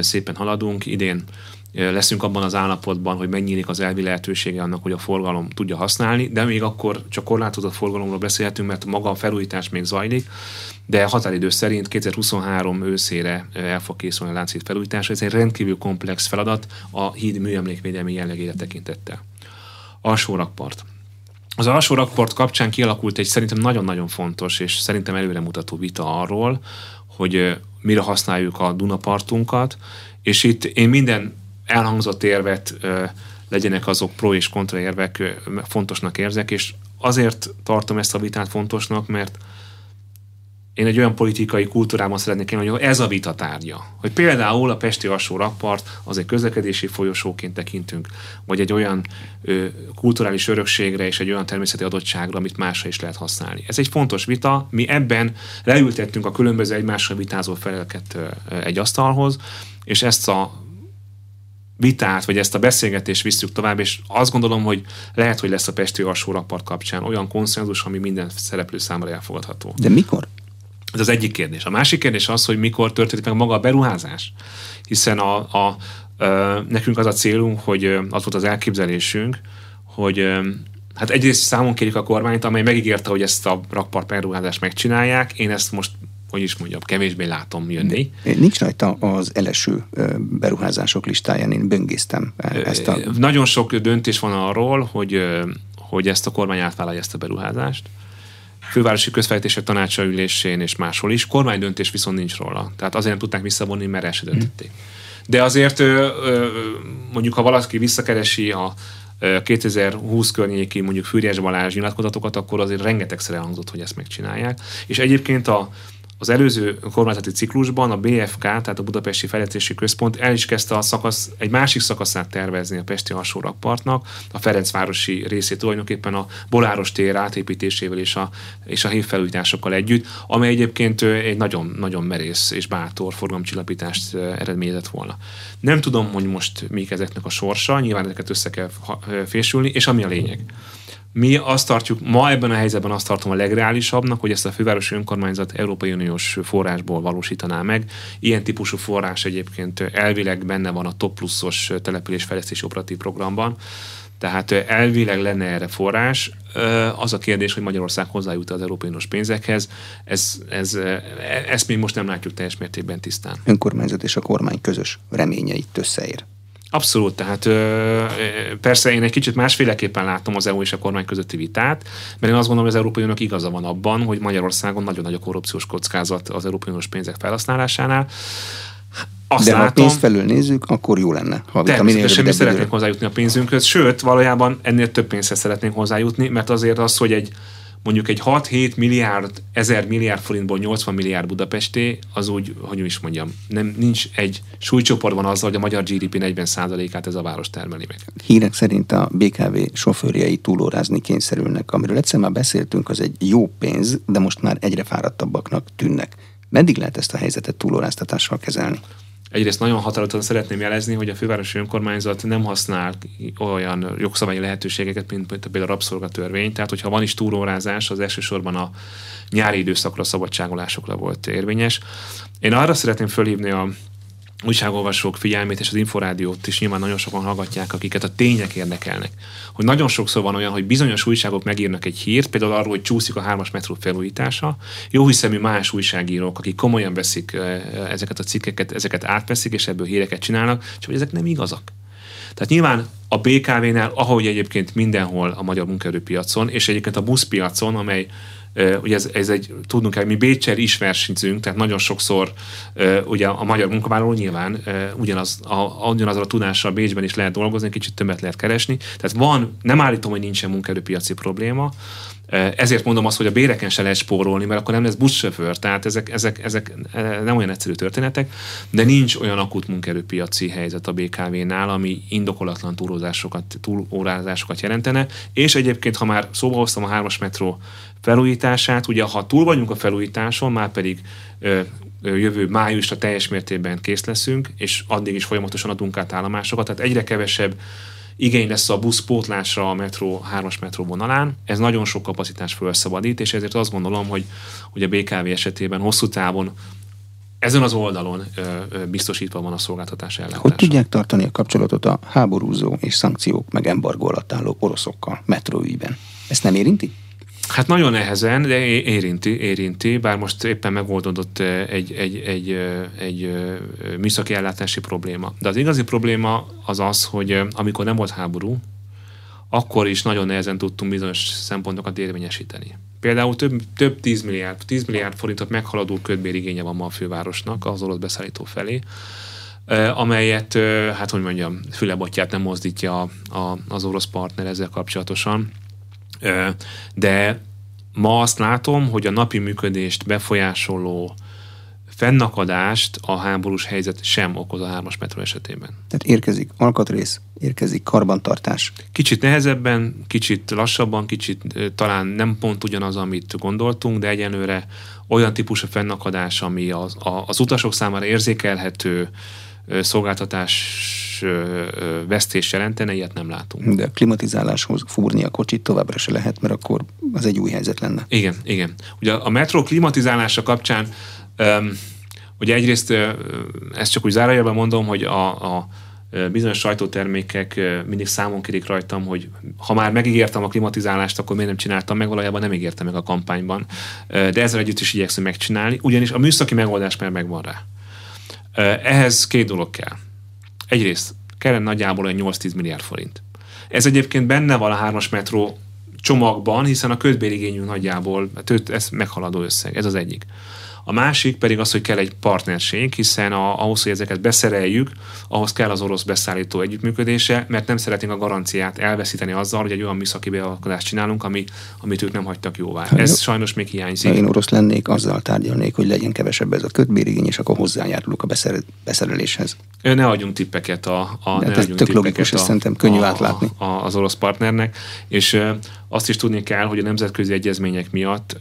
szépen haladunk. Idén leszünk abban az állapotban, hogy megnyílik az elvi lehetősége annak, hogy a forgalom tudja használni, de még akkor csak korlátozott forgalomról beszélhetünk, mert maga a felújítás még zajlik, de határidő szerint 2023 őszére el fog készülni a láncít felújítása. Ez egy rendkívül komplex feladat a híd műemlékvédelmi jellegére tekintettel. Alsó rakpart. Az alsó rakport kapcsán kialakult egy szerintem nagyon-nagyon fontos és szerintem előremutató vita arról, hogy mire használjuk a Dunapartunkat, és itt én minden elhangzott érvet legyenek azok pro és kontra érvek, fontosnak érzek, és azért tartom ezt a vitát fontosnak, mert én egy olyan politikai kultúrában szeretnék élni, hogy ez a vita tárgya. Hogy például a Pesti alsó rakpart az egy közlekedési folyosóként tekintünk, vagy egy olyan ö, kulturális örökségre és egy olyan természeti adottságra, amit másra is lehet használni. Ez egy fontos vita. Mi ebben leültettünk a különböző egymásra vitázó feleket ö, egy asztalhoz, és ezt a vitát, vagy ezt a beszélgetést visszük tovább, és azt gondolom, hogy lehet, hogy lesz a Pesti alsó rakpart kapcsán olyan konszenzus, ami minden szereplő számára elfogadható. De mikor? Ez az egyik kérdés. A másik kérdés az, hogy mikor történik meg maga a beruházás. Hiszen a, a, a, nekünk az a célunk, hogy az volt az elképzelésünk, hogy hát egyrészt számon kérjük a kormányt, amely megígérte, hogy ezt a rakpart beruházást megcsinálják. Én ezt most hogy is mondjam, kevésbé látom jönni. Nincs rajta az eleső beruházások listáján, én böngésztem ezt a... Nagyon sok döntés van arról, hogy, hogy ezt a kormány átvállalja ezt a beruházást fővárosi közfejtések tanácsa ülésén és máshol is. Kormánydöntés viszont nincs róla. Tehát azért nem tudták visszavonni, mert el döntötték. De azért mondjuk, ha valaki visszakeresi a 2020 környéki mondjuk Fűrjes Balázs nyilatkozatokat, akkor azért rengetegszer elhangzott, hogy ezt megcsinálják. És egyébként a, az előző kormányzati ciklusban a BFK, tehát a Budapesti Fejlesztési Központ el is kezdte a szakasz, egy másik szakaszát tervezni a Pesti alsórakpartnak, a Ferencvárosi részét tulajdonképpen a Boláros tér átépítésével és a, és a hívfelújításokkal együtt, amely egyébként egy nagyon, nagyon merész és bátor forgalomcsillapítást eredményezett volna. Nem tudom, hogy most mik ezeknek a sorsa, nyilván ezeket össze kell fésülni, és ami a lényeg. Mi azt tartjuk, ma ebben a helyzetben azt tartom a legreálisabbnak, hogy ezt a fővárosi önkormányzat Európai Uniós forrásból valósítaná meg. Ilyen típusú forrás egyébként elvileg benne van a Top Pluszos településfejlesztési operatív programban, tehát elvileg lenne erre forrás. Az a kérdés, hogy Magyarország hozzájut az Európai Uniós pénzekhez, ez, ez, ezt még most nem látjuk teljes mértékben tisztán. Önkormányzat és a kormány közös reményeit összeér. Abszolút, tehát ö, persze én egy kicsit másféleképpen látom az EU és a kormány közötti vitát, mert én azt gondolom, hogy az Európai Uniónak igaza van abban, hogy Magyarországon nagyon nagy a korrupciós kockázat az Európai Uniós pénzek felhasználásánál. Azt De ha látom, a pénzt felül nézzük, akkor jó lenne. Ha természetesen mi szeretnénk hozzájutni a pénzünkhöz, sőt, valójában ennél több pénzhez szeretnénk hozzájutni, mert azért az, hogy egy mondjuk egy 6-7 milliárd, 1000 milliárd forintból 80 milliárd Budapesté, az úgy, hogy is mondjam, nem, nincs egy súlycsoportban azzal, hogy a magyar GDP 40%-át ez a város termeli meg. Hírek szerint a BKV sofőrjei túlórázni kényszerülnek, amiről egyszer már beszéltünk, az egy jó pénz, de most már egyre fáradtabbaknak tűnnek. Meddig lehet ezt a helyzetet túlóráztatással kezelni? Egyrészt nagyon határozottan szeretném jelezni, hogy a fővárosi önkormányzat nem használ olyan jogszabályi lehetőségeket, mint például a rabszolgatörvény. Tehát, hogyha van is túrórázás, az elsősorban a nyári időszakra, szabadságolásokra volt érvényes. Én arra szeretném fölhívni a újságolvasók figyelmét és az inforádiót is nyilván nagyon sokan hallgatják, akiket a tények érdekelnek. Hogy nagyon sokszor van olyan, hogy bizonyos újságok megírnak egy hírt, például arról, hogy csúszik a hármas metró felújítása. Jó hiszemű más újságírók, akik komolyan veszik ezeket a cikkeket, ezeket átveszik, és ebből híreket csinálnak, csak hogy ezek nem igazak. Tehát nyilván a BKV-nál, ahogy egyébként mindenhol a magyar munkaerőpiacon, és egyébként a buszpiacon, amely ugye ez, ez egy, tudnunk kell, mi Bécsel is versenyzünk, tehát nagyon sokszor ugye a magyar munkavállaló nyilván ugyanaz, a, ugyanazzal a tudással Bécsben is lehet dolgozni, kicsit többet lehet keresni. Tehát van, nem állítom, hogy nincsen munkaerőpiaci probléma, ezért mondom azt, hogy a béreken se lehet spórolni, mert akkor nem lesz buszsofőr, tehát ezek, ezek, ezek nem olyan egyszerű történetek, de nincs olyan akut munkerőpiaci helyzet a BKV-nál, ami indokolatlan túlózásokat, túlórázásokat jelentene, és egyébként, ha már szóba hoztam a hármas metró felújítását, ugye ha túl vagyunk a felújításon, már pedig ö, jövő májusra teljes mértékben kész leszünk, és addig is folyamatosan adunk át állomásokat, tehát egyre kevesebb igény lesz a busz pótlásra a metró, 3-as metró vonalán. Ez nagyon sok kapacitás felszabadít, és ezért azt gondolom, hogy, hogy a BKV esetében hosszú távon ezen az oldalon ö, ö, biztosítva van a szolgáltatás ellátása. Hogy tudják tartani a kapcsolatot a háborúzó és szankciók meg embargó alatt álló oroszokkal metróügyben? Ezt nem érinti? Hát nagyon nehezen, de érinti, érinti, bár most éppen megoldódott egy, egy, egy, egy műszaki ellátási probléma. De az igazi probléma az az, hogy amikor nem volt háború, akkor is nagyon nehezen tudtunk bizonyos szempontokat érvényesíteni. Például több, több 10 milliárd, 10 milliárd forintot meghaladó ködbérigénye van ma a fővárosnak az orosz beszállító felé, amelyet, hát hogy mondjam, fülebotját nem mozdítja a, az orosz partner ezzel kapcsolatosan de ma azt látom, hogy a napi működést befolyásoló fennakadást a háborús helyzet sem okoz a hármas metró esetében. Tehát érkezik alkatrész, érkezik karbantartás. Kicsit nehezebben, kicsit lassabban, kicsit talán nem pont ugyanaz, amit gondoltunk, de egyenlőre olyan típusú fennakadás, ami az, az utasok számára érzékelhető, szolgáltatás vesztés jelentene, ilyet nem látunk. De klimatizáláshoz fúrni a kocsit továbbra se lehet, mert akkor az egy új helyzet lenne. Igen, igen. Ugye a metró klimatizálása kapcsán um, ugye egyrészt ezt csak úgy zárójelben mondom, hogy a, a bizonyos sajtótermékek mindig számon kérik rajtam, hogy ha már megígértem a klimatizálást, akkor miért nem csináltam meg, valójában nem ígértem meg a kampányban. De ezzel együtt is igyekszem megcsinálni, ugyanis a műszaki megoldás már megvan rá. Ehhez két dolog kell. Egyrészt kellene nagyjából egy 8-10 milliárd forint. Ez egyébként benne van a hármas metró csomagban, hiszen a kötbérigényünk nagyjából, hát ez meghaladó összeg, ez az egyik. A másik pedig az, hogy kell egy partnerség, hiszen a, ahhoz, hogy ezeket beszereljük, ahhoz kell az orosz beszállító együttműködése, mert nem szeretnénk a garanciát elveszíteni azzal, hogy egy olyan műszaki beavatkozást csinálunk, ami, amit ők nem hagytak jóvá. Hát, ez sajnos még hiányzik. Ha én orosz lennék, azzal tárgyalnék, hogy legyen kevesebb ez a kötbérigény, és akkor hozzájárulok a beszerel, beszereléshez. Ne adjunk tippeket a, a ne ez tök logikus, ezt szerintem könnyű a, átlátni. A, a, az orosz partnernek, és azt is tudni kell, hogy a nemzetközi egyezmények miatt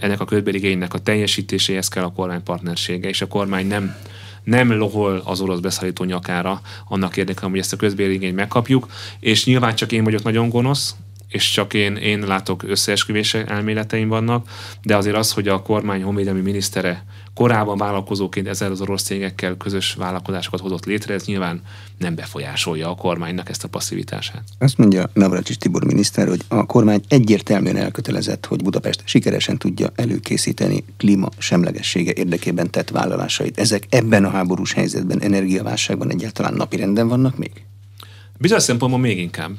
ennek a kötbérigénynek a teljesítéséhez kell a kormány és a kormány nem nem lohol az orosz beszállító nyakára annak érdekében, hogy ezt a közbérigényt megkapjuk, és nyilván csak én vagyok nagyon gonosz, és csak én, én látok összeesküvés elméleteim vannak, de azért az, hogy a kormány honvédelmi minisztere korábban vállalkozóként ezzel az orosz cégekkel közös vállalkozásokat hozott létre, ez nyilván nem befolyásolja a kormánynak ezt a passzivitását. Azt mondja Navracsis Tibor miniszter, hogy a kormány egyértelműen elkötelezett, hogy Budapest sikeresen tudja előkészíteni klíma semlegessége érdekében tett vállalásait. Ezek ebben a háborús helyzetben, energiaválságban egyáltalán napirenden vannak még? Bizonyos szempontból még inkább,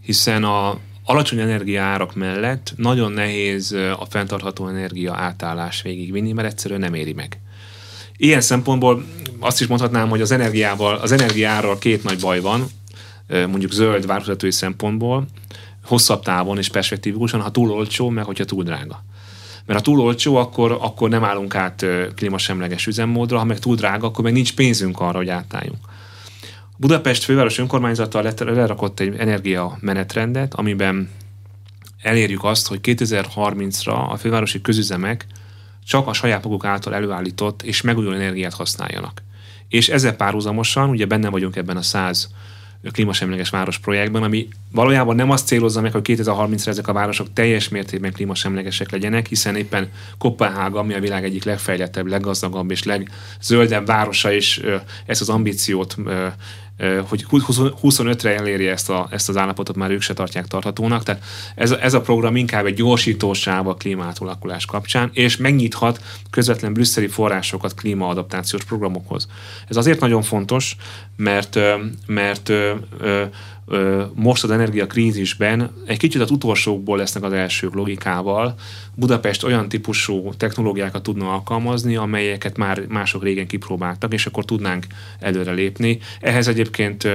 hiszen a, alacsony energiaárak mellett nagyon nehéz a fenntartható energia átállás végigvinni, mert egyszerűen nem éri meg. Ilyen szempontból azt is mondhatnám, hogy az energiával, az energiáról két nagy baj van, mondjuk zöld városvezetői szempontból, hosszabb távon és perspektívikusan, ha túl olcsó, meg hogyha túl drága. Mert ha túl olcsó, akkor, akkor nem állunk át klímasemleges üzemmódra, ha meg túl drága, akkor meg nincs pénzünk arra, hogy átálljunk. Budapest főváros önkormányzata lerakott egy energia menetrendet, amiben elérjük azt, hogy 2030-ra a fővárosi közüzemek csak a saját maguk által előállított és megújuló energiát használjanak. és ezzel párhuzamosan, ugye benne vagyunk ebben a 100 klímasemleges város projektben, ami valójában nem azt célozza meg, hogy 2030-ra ezek a városok teljes mértékben klímasemlegesek legyenek, hiszen éppen Kopenhága, ami a világ egyik legfejlettebb, leggazdagabb és legzöldebb városa is ezt az ambíciót hogy 25-re eléri ezt, a, ezt az állapotot, már ők se tartják tarthatónak. Tehát ez, ez a program inkább egy gyorsítósáv a klímátalakulás kapcsán, és megnyithat közvetlen brüsszeli forrásokat klímaadaptációs programokhoz. Ez azért nagyon fontos, mert, mert most az energiakrízisben egy kicsit az utolsókból lesznek az elsők logikával. Budapest olyan típusú technológiákat tudna alkalmazni, amelyeket már mások régen kipróbáltak, és akkor tudnánk előre lépni. Ehhez egyébként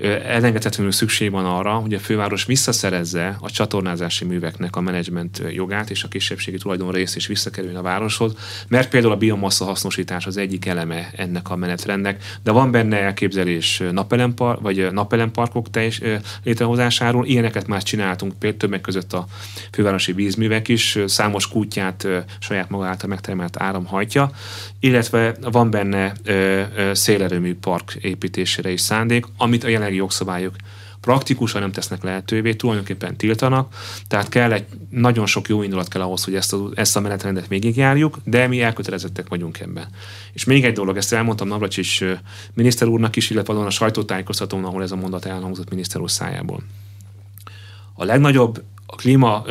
elengedhetetlenül szükség van arra, hogy a főváros visszaszerezze a csatornázási műveknek a menedzsment jogát, és a kisebbségi tulajdon rész is visszakerüljön a városhoz, mert például a biomassa hasznosítás az egyik eleme ennek a menetrendnek, de van benne elképzelés napelempar, vagy napelemparkok teljes létrehozásáról, ilyeneket már csináltunk, például többek között a fővárosi vízművek is, számos kútját saját maga által megtermelt áram hajtja, illetve van benne szélerőmű park építésére is szándék, amit a jelenlegi jogszabályok praktikusan nem tesznek lehetővé, tulajdonképpen tiltanak, tehát kell egy nagyon sok jó indulat kell ahhoz, hogy ezt a, ezt a menetrendet végigjárjuk, de mi elkötelezettek vagyunk ebben. És még egy dolog, ezt elmondtam Navracsics miniszter úrnak is, illetve a sajtótájékoztatón, ahol ez a mondat elhangzott miniszter úr szájából. A legnagyobb a klíma,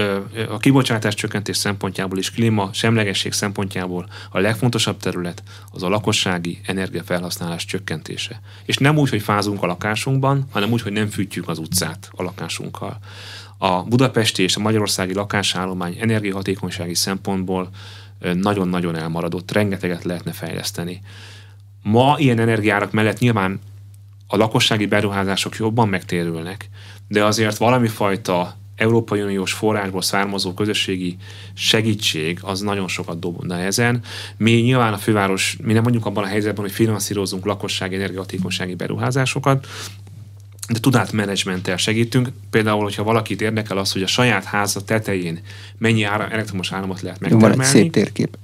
a kibocsátás csökkentés szempontjából és klíma semlegesség szempontjából a legfontosabb terület az a lakossági energiafelhasználás csökkentése. És nem úgy, hogy fázunk a lakásunkban, hanem úgy, hogy nem fűtjük az utcát a lakásunkkal. A budapesti és a magyarországi lakásállomány energiahatékonysági szempontból nagyon-nagyon elmaradott, rengeteget lehetne fejleszteni. Ma ilyen energiárak mellett nyilván a lakossági beruházások jobban megtérülnek, de azért valami fajta Európai Uniós forrásból származó közösségi segítség az nagyon sokat dobna ezen. Mi nyilván a főváros, mi nem vagyunk abban a helyzetben, hogy finanszírozunk lakossági energiahatékonysági beruházásokat, de tudatmenedzsmenttel segítünk. Például, hogyha valakit érdekel az, hogy a saját háza tetején mennyi ára, elektromos áramot lehet megtermelni. Van egy szép térkép.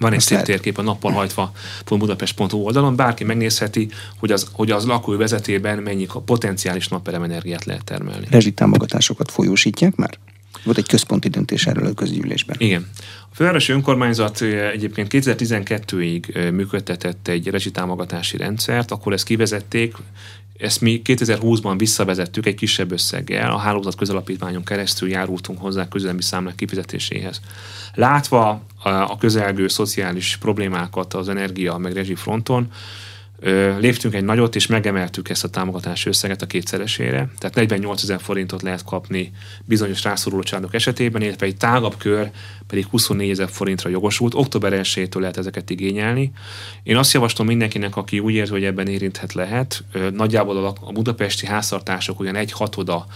Van egy szép térkép a nappal hajtva budapest.hu oldalon, bárki megnézheti, hogy az, hogy az lakói vezetében mennyi potenciális naperemenergiát lehet termelni. Rezsitámogatásokat folyósítják már? Volt egy központi döntés erről a közgyűlésben. Igen. A fővárosi önkormányzat egyébként 2012-ig működtetett egy rezsitámogatási rendszert, akkor ezt kivezették, ezt mi 2020-ban visszavezettük egy kisebb összeggel, a hálózat közalapítványon keresztül járultunk hozzá közülemi számlák kifizetéséhez. Látva a közelgő szociális problémákat az energia meg rezsi fronton, léptünk egy nagyot, és megemeltük ezt a támogatási összeget a kétszeresére. Tehát 48 ezer forintot lehet kapni bizonyos rászoruló családok esetében, illetve egy tágabb kör pedig 24 ezer forintra jogosult. Október 1 lehet ezeket igényelni. Én azt javaslom mindenkinek, aki úgy érzi, hogy ebben érinthet lehet, nagyjából a budapesti háztartások olyan egy hatoda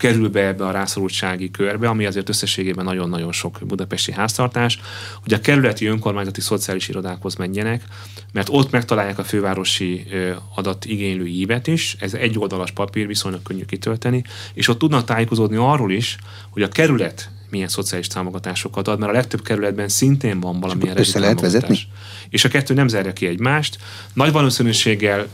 kerül be ebbe a rászorultsági körbe, ami azért összességében nagyon-nagyon sok budapesti háztartás, hogy a kerületi önkormányzati szociális irodákhoz menjenek, mert ott megtalálják a fővárosi adatigénylő ívet is, ez egy oldalas papír, viszonylag könnyű kitölteni, és ott tudnak tájékozódni arról is, hogy a kerület milyen szociális támogatásokat ad, mert a legtöbb kerületben szintén van valamilyen össze lehet vezetni? És a kettő nem zárja ki egymást. Nagy valószínűséggel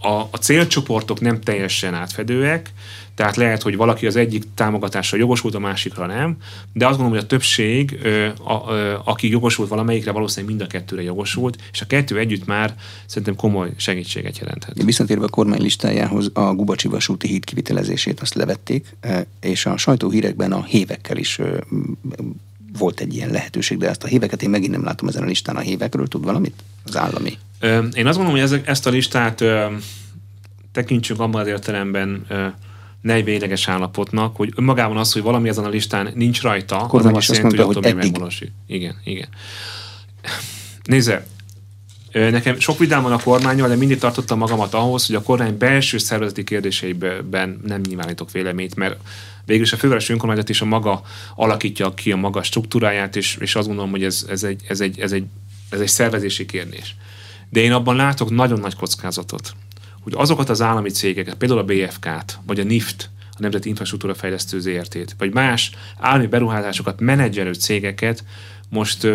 a, a célcsoportok nem teljesen átfedőek, tehát lehet, hogy valaki az egyik támogatásra jogosult, a másikra nem, de azt gondolom, hogy a többség, a, a, aki jogosult valamelyikre, valószínűleg mind a kettőre jogosult, és a kettő együtt már szerintem komoly segítséget jelenthet. Visszatérve a kormány listájához, a Gubacsi vasúti híd kivitelezését azt levették, és a sajtóhírekben a hévekkel is volt egy ilyen lehetőség, de ezt a héveket én megint nem látom ezen a listán. A hévekről tud valamit? Az állami. Én azt gondolom, hogy ezt a listát tekintsünk abban az értelemben ne véleges állapotnak, hogy önmagában az, hogy valami ezen a listán nincs rajta, Akkor az nem azt jelenti, hogy, hogy eddig. Igen, igen. Nézze, nekem sok vidám van a kormányval, de mindig tartottam magamat ahhoz, hogy a kormány belső szervezeti kérdéseiben nem nyilvánítok véleményt, mert végülis a fővárosi önkormányzat is a maga alakítja ki a maga struktúráját, és, és azt gondolom, hogy ez, ez, egy, ez, egy, ez, egy, ez egy szervezési kérdés. De én abban látok nagyon nagy kockázatot, hogy azokat az állami cégeket, például a BFK-t, vagy a NIFT, a Nemzeti Infrastruktúra Fejlesztő ZRT-t, vagy más állami beruházásokat menedzselő cégeket most uh,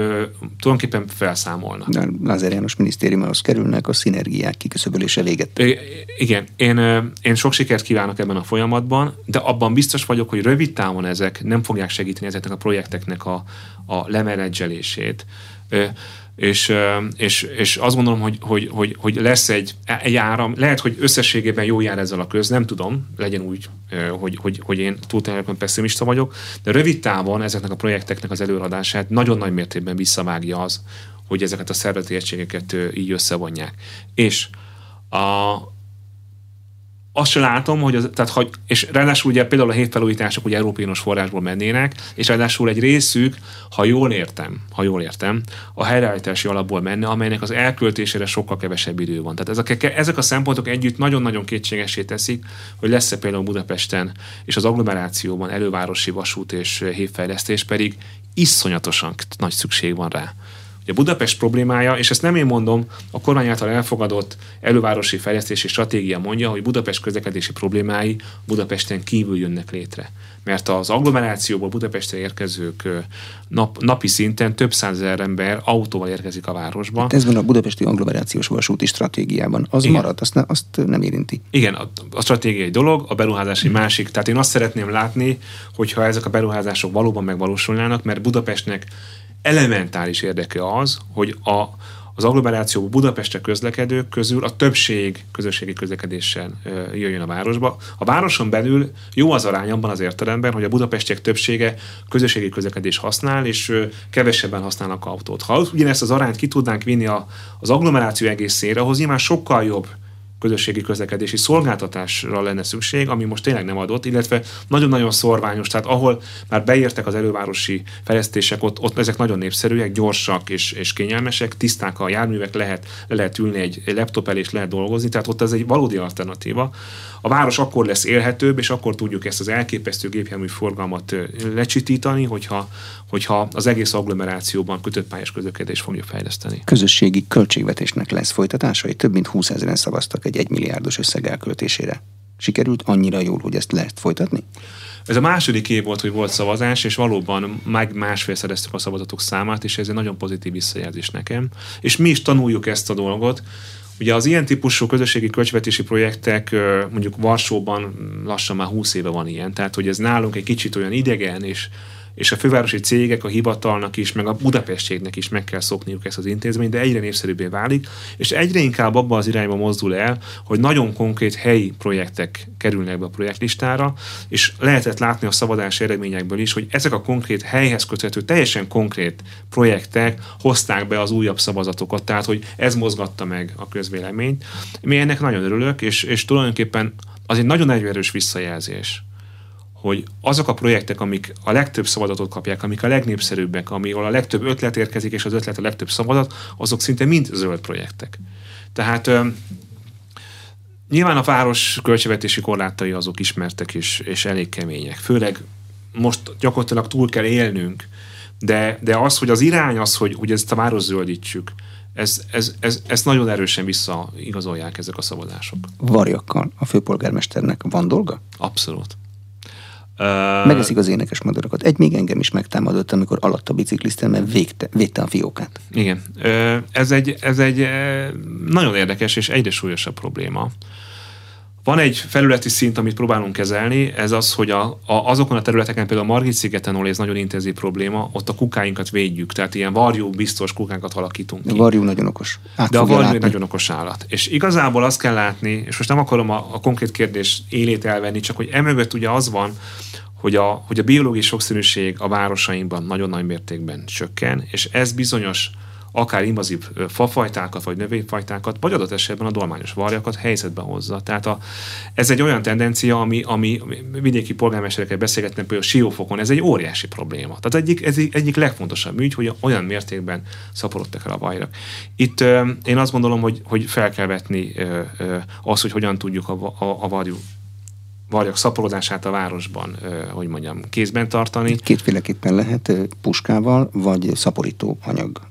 tulajdonképpen felszámolnak. De Lázár János minisztériumhoz kerülnek a szinergiák kiküszöbölése véget. I- igen, én, uh, én sok sikert kívánok ebben a folyamatban, de abban biztos vagyok, hogy rövid távon ezek nem fogják segíteni ezeknek a projekteknek a, a lemenedzselését. Uh, és, és, és azt gondolom, hogy, hogy, hogy, hogy lesz egy, egy áram, lehet, hogy összességében jó jár ezzel a köz, nem tudom, legyen úgy, hogy, hogy, hogy én túlteljesben pessimista vagyok, de rövid távon ezeknek a projekteknek az előadását nagyon nagy mértékben visszavágja az, hogy ezeket a szervezeti egységeket így összevonják. És a, azt sem látom, hogy az, tehát, hogy, és ráadásul ugye például a hétfelújítások ugye Európai Uniós forrásból mennének, és ráadásul egy részük, ha jól értem, ha jól értem, a helyreállítási alapból menne, amelynek az elköltésére sokkal kevesebb idő van. Tehát ezek, ezek a szempontok együtt nagyon-nagyon kétségesé teszik, hogy lesz-e például Budapesten és az agglomerációban elővárosi vasút és hévfejlesztés, pedig iszonyatosan nagy szükség van rá. Ugye Budapest problémája, és ezt nem én mondom, a kormány által elfogadott elővárosi fejlesztési stratégia mondja, hogy Budapest közlekedési problémái Budapesten kívül jönnek létre. Mert az agglomerációból Budapestre érkezők nap, napi szinten több százezer ember autóval érkezik a városba. Hát ez van a budapesti agglomerációs vasúti stratégiában. Az Igen. marad, azt, ne, azt nem érinti. Igen, a, a stratégia egy dolog, a beruházás egy másik. Tehát én azt szeretném látni, hogyha ezek a beruházások valóban megvalósulnának, mert Budapestnek elementális érdeke az, hogy a, az agglomerációban Budapestre közlekedők közül a többség közösségi közlekedéssel jöjjön a városba. A városon belül jó az arány abban az értelemben, hogy a budapestiek többsége közösségi közlekedés használ, és kevesebben használnak autót. Ha ugyanezt az arányt ki tudnánk vinni a, az agglomeráció egészére, ahhoz nyilván sokkal jobb közösségi közlekedési szolgáltatásra lenne szükség, ami most tényleg nem adott, illetve nagyon-nagyon szorványos, tehát ahol már beértek az elővárosi fejlesztések, ott, ott ezek nagyon népszerűek, gyorsak és, és kényelmesek, tiszták a járművek, lehet, le lehet ülni egy, laptop elé és lehet dolgozni, tehát ott ez egy valódi alternatíva. A város akkor lesz élhetőbb, és akkor tudjuk ezt az elképesztő gépjármű forgalmat lecsitítani, hogyha, hogyha az egész agglomerációban kötött pályás közlekedés fogja fejleszteni. Közösségi költségvetésnek lesz folytatása, több mint 20 ezeren szavaztak egymilliárdos összeg elköltésére. Sikerült annyira jól, hogy ezt lehet folytatni? Ez a második év volt, hogy volt szavazás, és valóban meg másfél szereztük a szavazatok számát, és ez egy nagyon pozitív visszajelzés nekem. És mi is tanuljuk ezt a dolgot, Ugye az ilyen típusú közösségi költségvetési projektek mondjuk Varsóban lassan már 20 éve van ilyen, tehát hogy ez nálunk egy kicsit olyan idegen, és és a fővárosi cégek, a hivatalnak is, meg a Budapestségnek is meg kell szokniuk ezt az intézményt, de egyre népszerűbbé válik, és egyre inkább abba az irányba mozdul el, hogy nagyon konkrét helyi projektek kerülnek be a projektlistára, és lehetett látni a szavazás eredményekből is, hogy ezek a konkrét helyhez köthető, teljesen konkrét projektek hozták be az újabb szavazatokat, tehát hogy ez mozgatta meg a közvéleményt. Mi ennek nagyon örülök, és, és tulajdonképpen az egy nagyon erős visszajelzés hogy azok a projektek, amik a legtöbb szavazatot kapják, amik a legnépszerűbbek, ahol a legtöbb ötlet érkezik, és az ötlet a legtöbb szavazat, azok szinte mind zöld projektek. Tehát nyilván a város költségvetési korlátai azok ismertek és, és elég kemények. Főleg most gyakorlatilag túl kell élnünk, de, de az, hogy az irány az, hogy, hogy ezt a város zöldítsük, ez, ez, ez, ezt nagyon erősen visszaigazolják ezek a szavazások. Varjakkal a főpolgármesternek van dolga? Abszolút. Megeszik az énekes madarakat. Egy még engem is megtámadott, amikor alatt a biciklisztel, mert végte, védte a fiókát. Igen. Ez egy, ez egy nagyon érdekes és egyre súlyosabb probléma. Van egy felületi szint, amit próbálunk kezelni, ez az, hogy a, a, azokon a területeken, például a Margit szigeten, ahol ez nagyon intenzív probléma, ott a kukáinkat védjük, tehát ilyen varjú biztos kukákat alakítunk ki. A varjú nagyon okos. Át De a varjú látni. nagyon okos állat. És igazából azt kell látni, és most nem akarom a, a konkrét kérdés élét elvenni, csak hogy emögött ugye az van, hogy a, hogy a biológiai sokszínűség a városainkban nagyon nagy mértékben csökken, és ez bizonyos akár invazív fafajtákat vagy növényfajtákat, vagy adott esetben a dolmányos varjakat helyzetbe hozza. Tehát a, ez egy olyan tendencia, ami, ami vidéki polgármesterekkel beszélgetnek, például Siófokon, ez egy óriási probléma. Tehát egyik, ez egyik legfontosabb ügy, hogy olyan mértékben szaporodtak el a vajrak. Itt én azt gondolom, hogy, hogy fel kell vetni azt, hogy hogyan tudjuk a, a, a varjú varjak szaporodását a városban, hogy mondjam, kézben tartani. Kétféleképpen lehet puskával, vagy szaporító anyag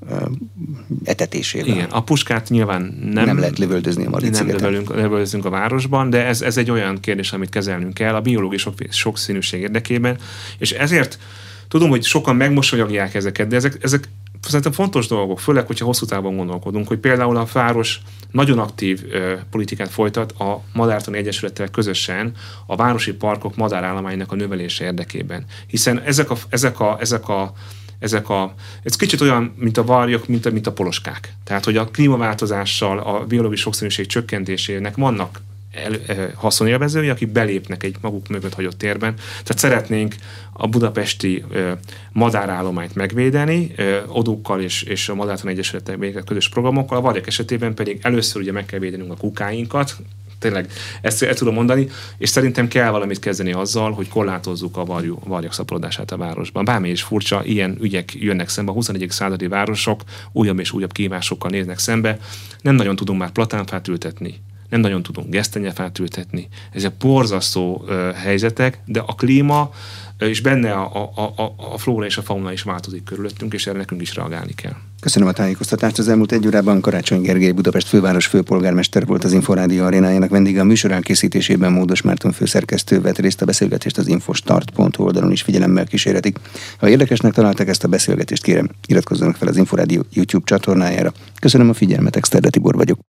etetésével. Igen, a puskát nyilván nem, nem lehet lövöldözni a Marit Nem lövöldözünk a városban, de ez, ez egy olyan kérdés, amit kezelnünk kell a biológiai sok, sokszínűség érdekében, és ezért tudom, hogy sokan megmosolyogják ezeket, de ezek, ezek szerintem fontos dolgok, főleg, hogyha hosszú távon gondolkodunk, hogy például a város nagyon aktív ö, politikát folytat a Madártani Egyesülettel közösen a városi parkok madárállománynak a növelése érdekében. Hiszen ezek a, ezek a, ezek a ezek a, ez kicsit olyan, mint a varjok, mint a, mint a poloskák. Tehát, hogy a klímaváltozással, a biológiai sokszínűség csökkentésének vannak el, eh, haszonélvezői, akik belépnek egy maguk mögött hagyott térben. Tehát szeretnénk a budapesti eh, madárállományt megvédeni, eh, odókkal és, és a Madártan Egyesületek közös programokkal, a varjak esetében pedig először ugye meg kell védenünk a kukáinkat, tényleg ezt el tudom mondani, és szerintem kell valamit kezdeni azzal, hogy korlátozzuk a varjú, varjak szaporodását a városban. Bármi is furcsa, ilyen ügyek jönnek szembe, a 21. századi városok újabb és újabb kívásokkal néznek szembe, nem nagyon tudunk már platánfát ültetni, nem nagyon tudunk gesztenyefát ültetni. Ezek borzasztó uh, helyzetek, de a klíma és benne a, a, a, a flóra és a fauna is változik körülöttünk, és erre nekünk is reagálni kell. Köszönöm a tájékoztatást. Az elmúlt egy órában Karácsony Gergely Budapest főváros főpolgármester volt az Inforádió arénájának vendége. A műsor elkészítésében Módos Márton főszerkesztő vett részt a beszélgetést az infostart.hu oldalon is figyelemmel kíséretik. Ha érdekesnek találtak ezt a beszélgetést, kérem, iratkozzanak fel az Inforádió YouTube csatornájára. Köszönöm a figyelmet, Exterde Tibor vagyok.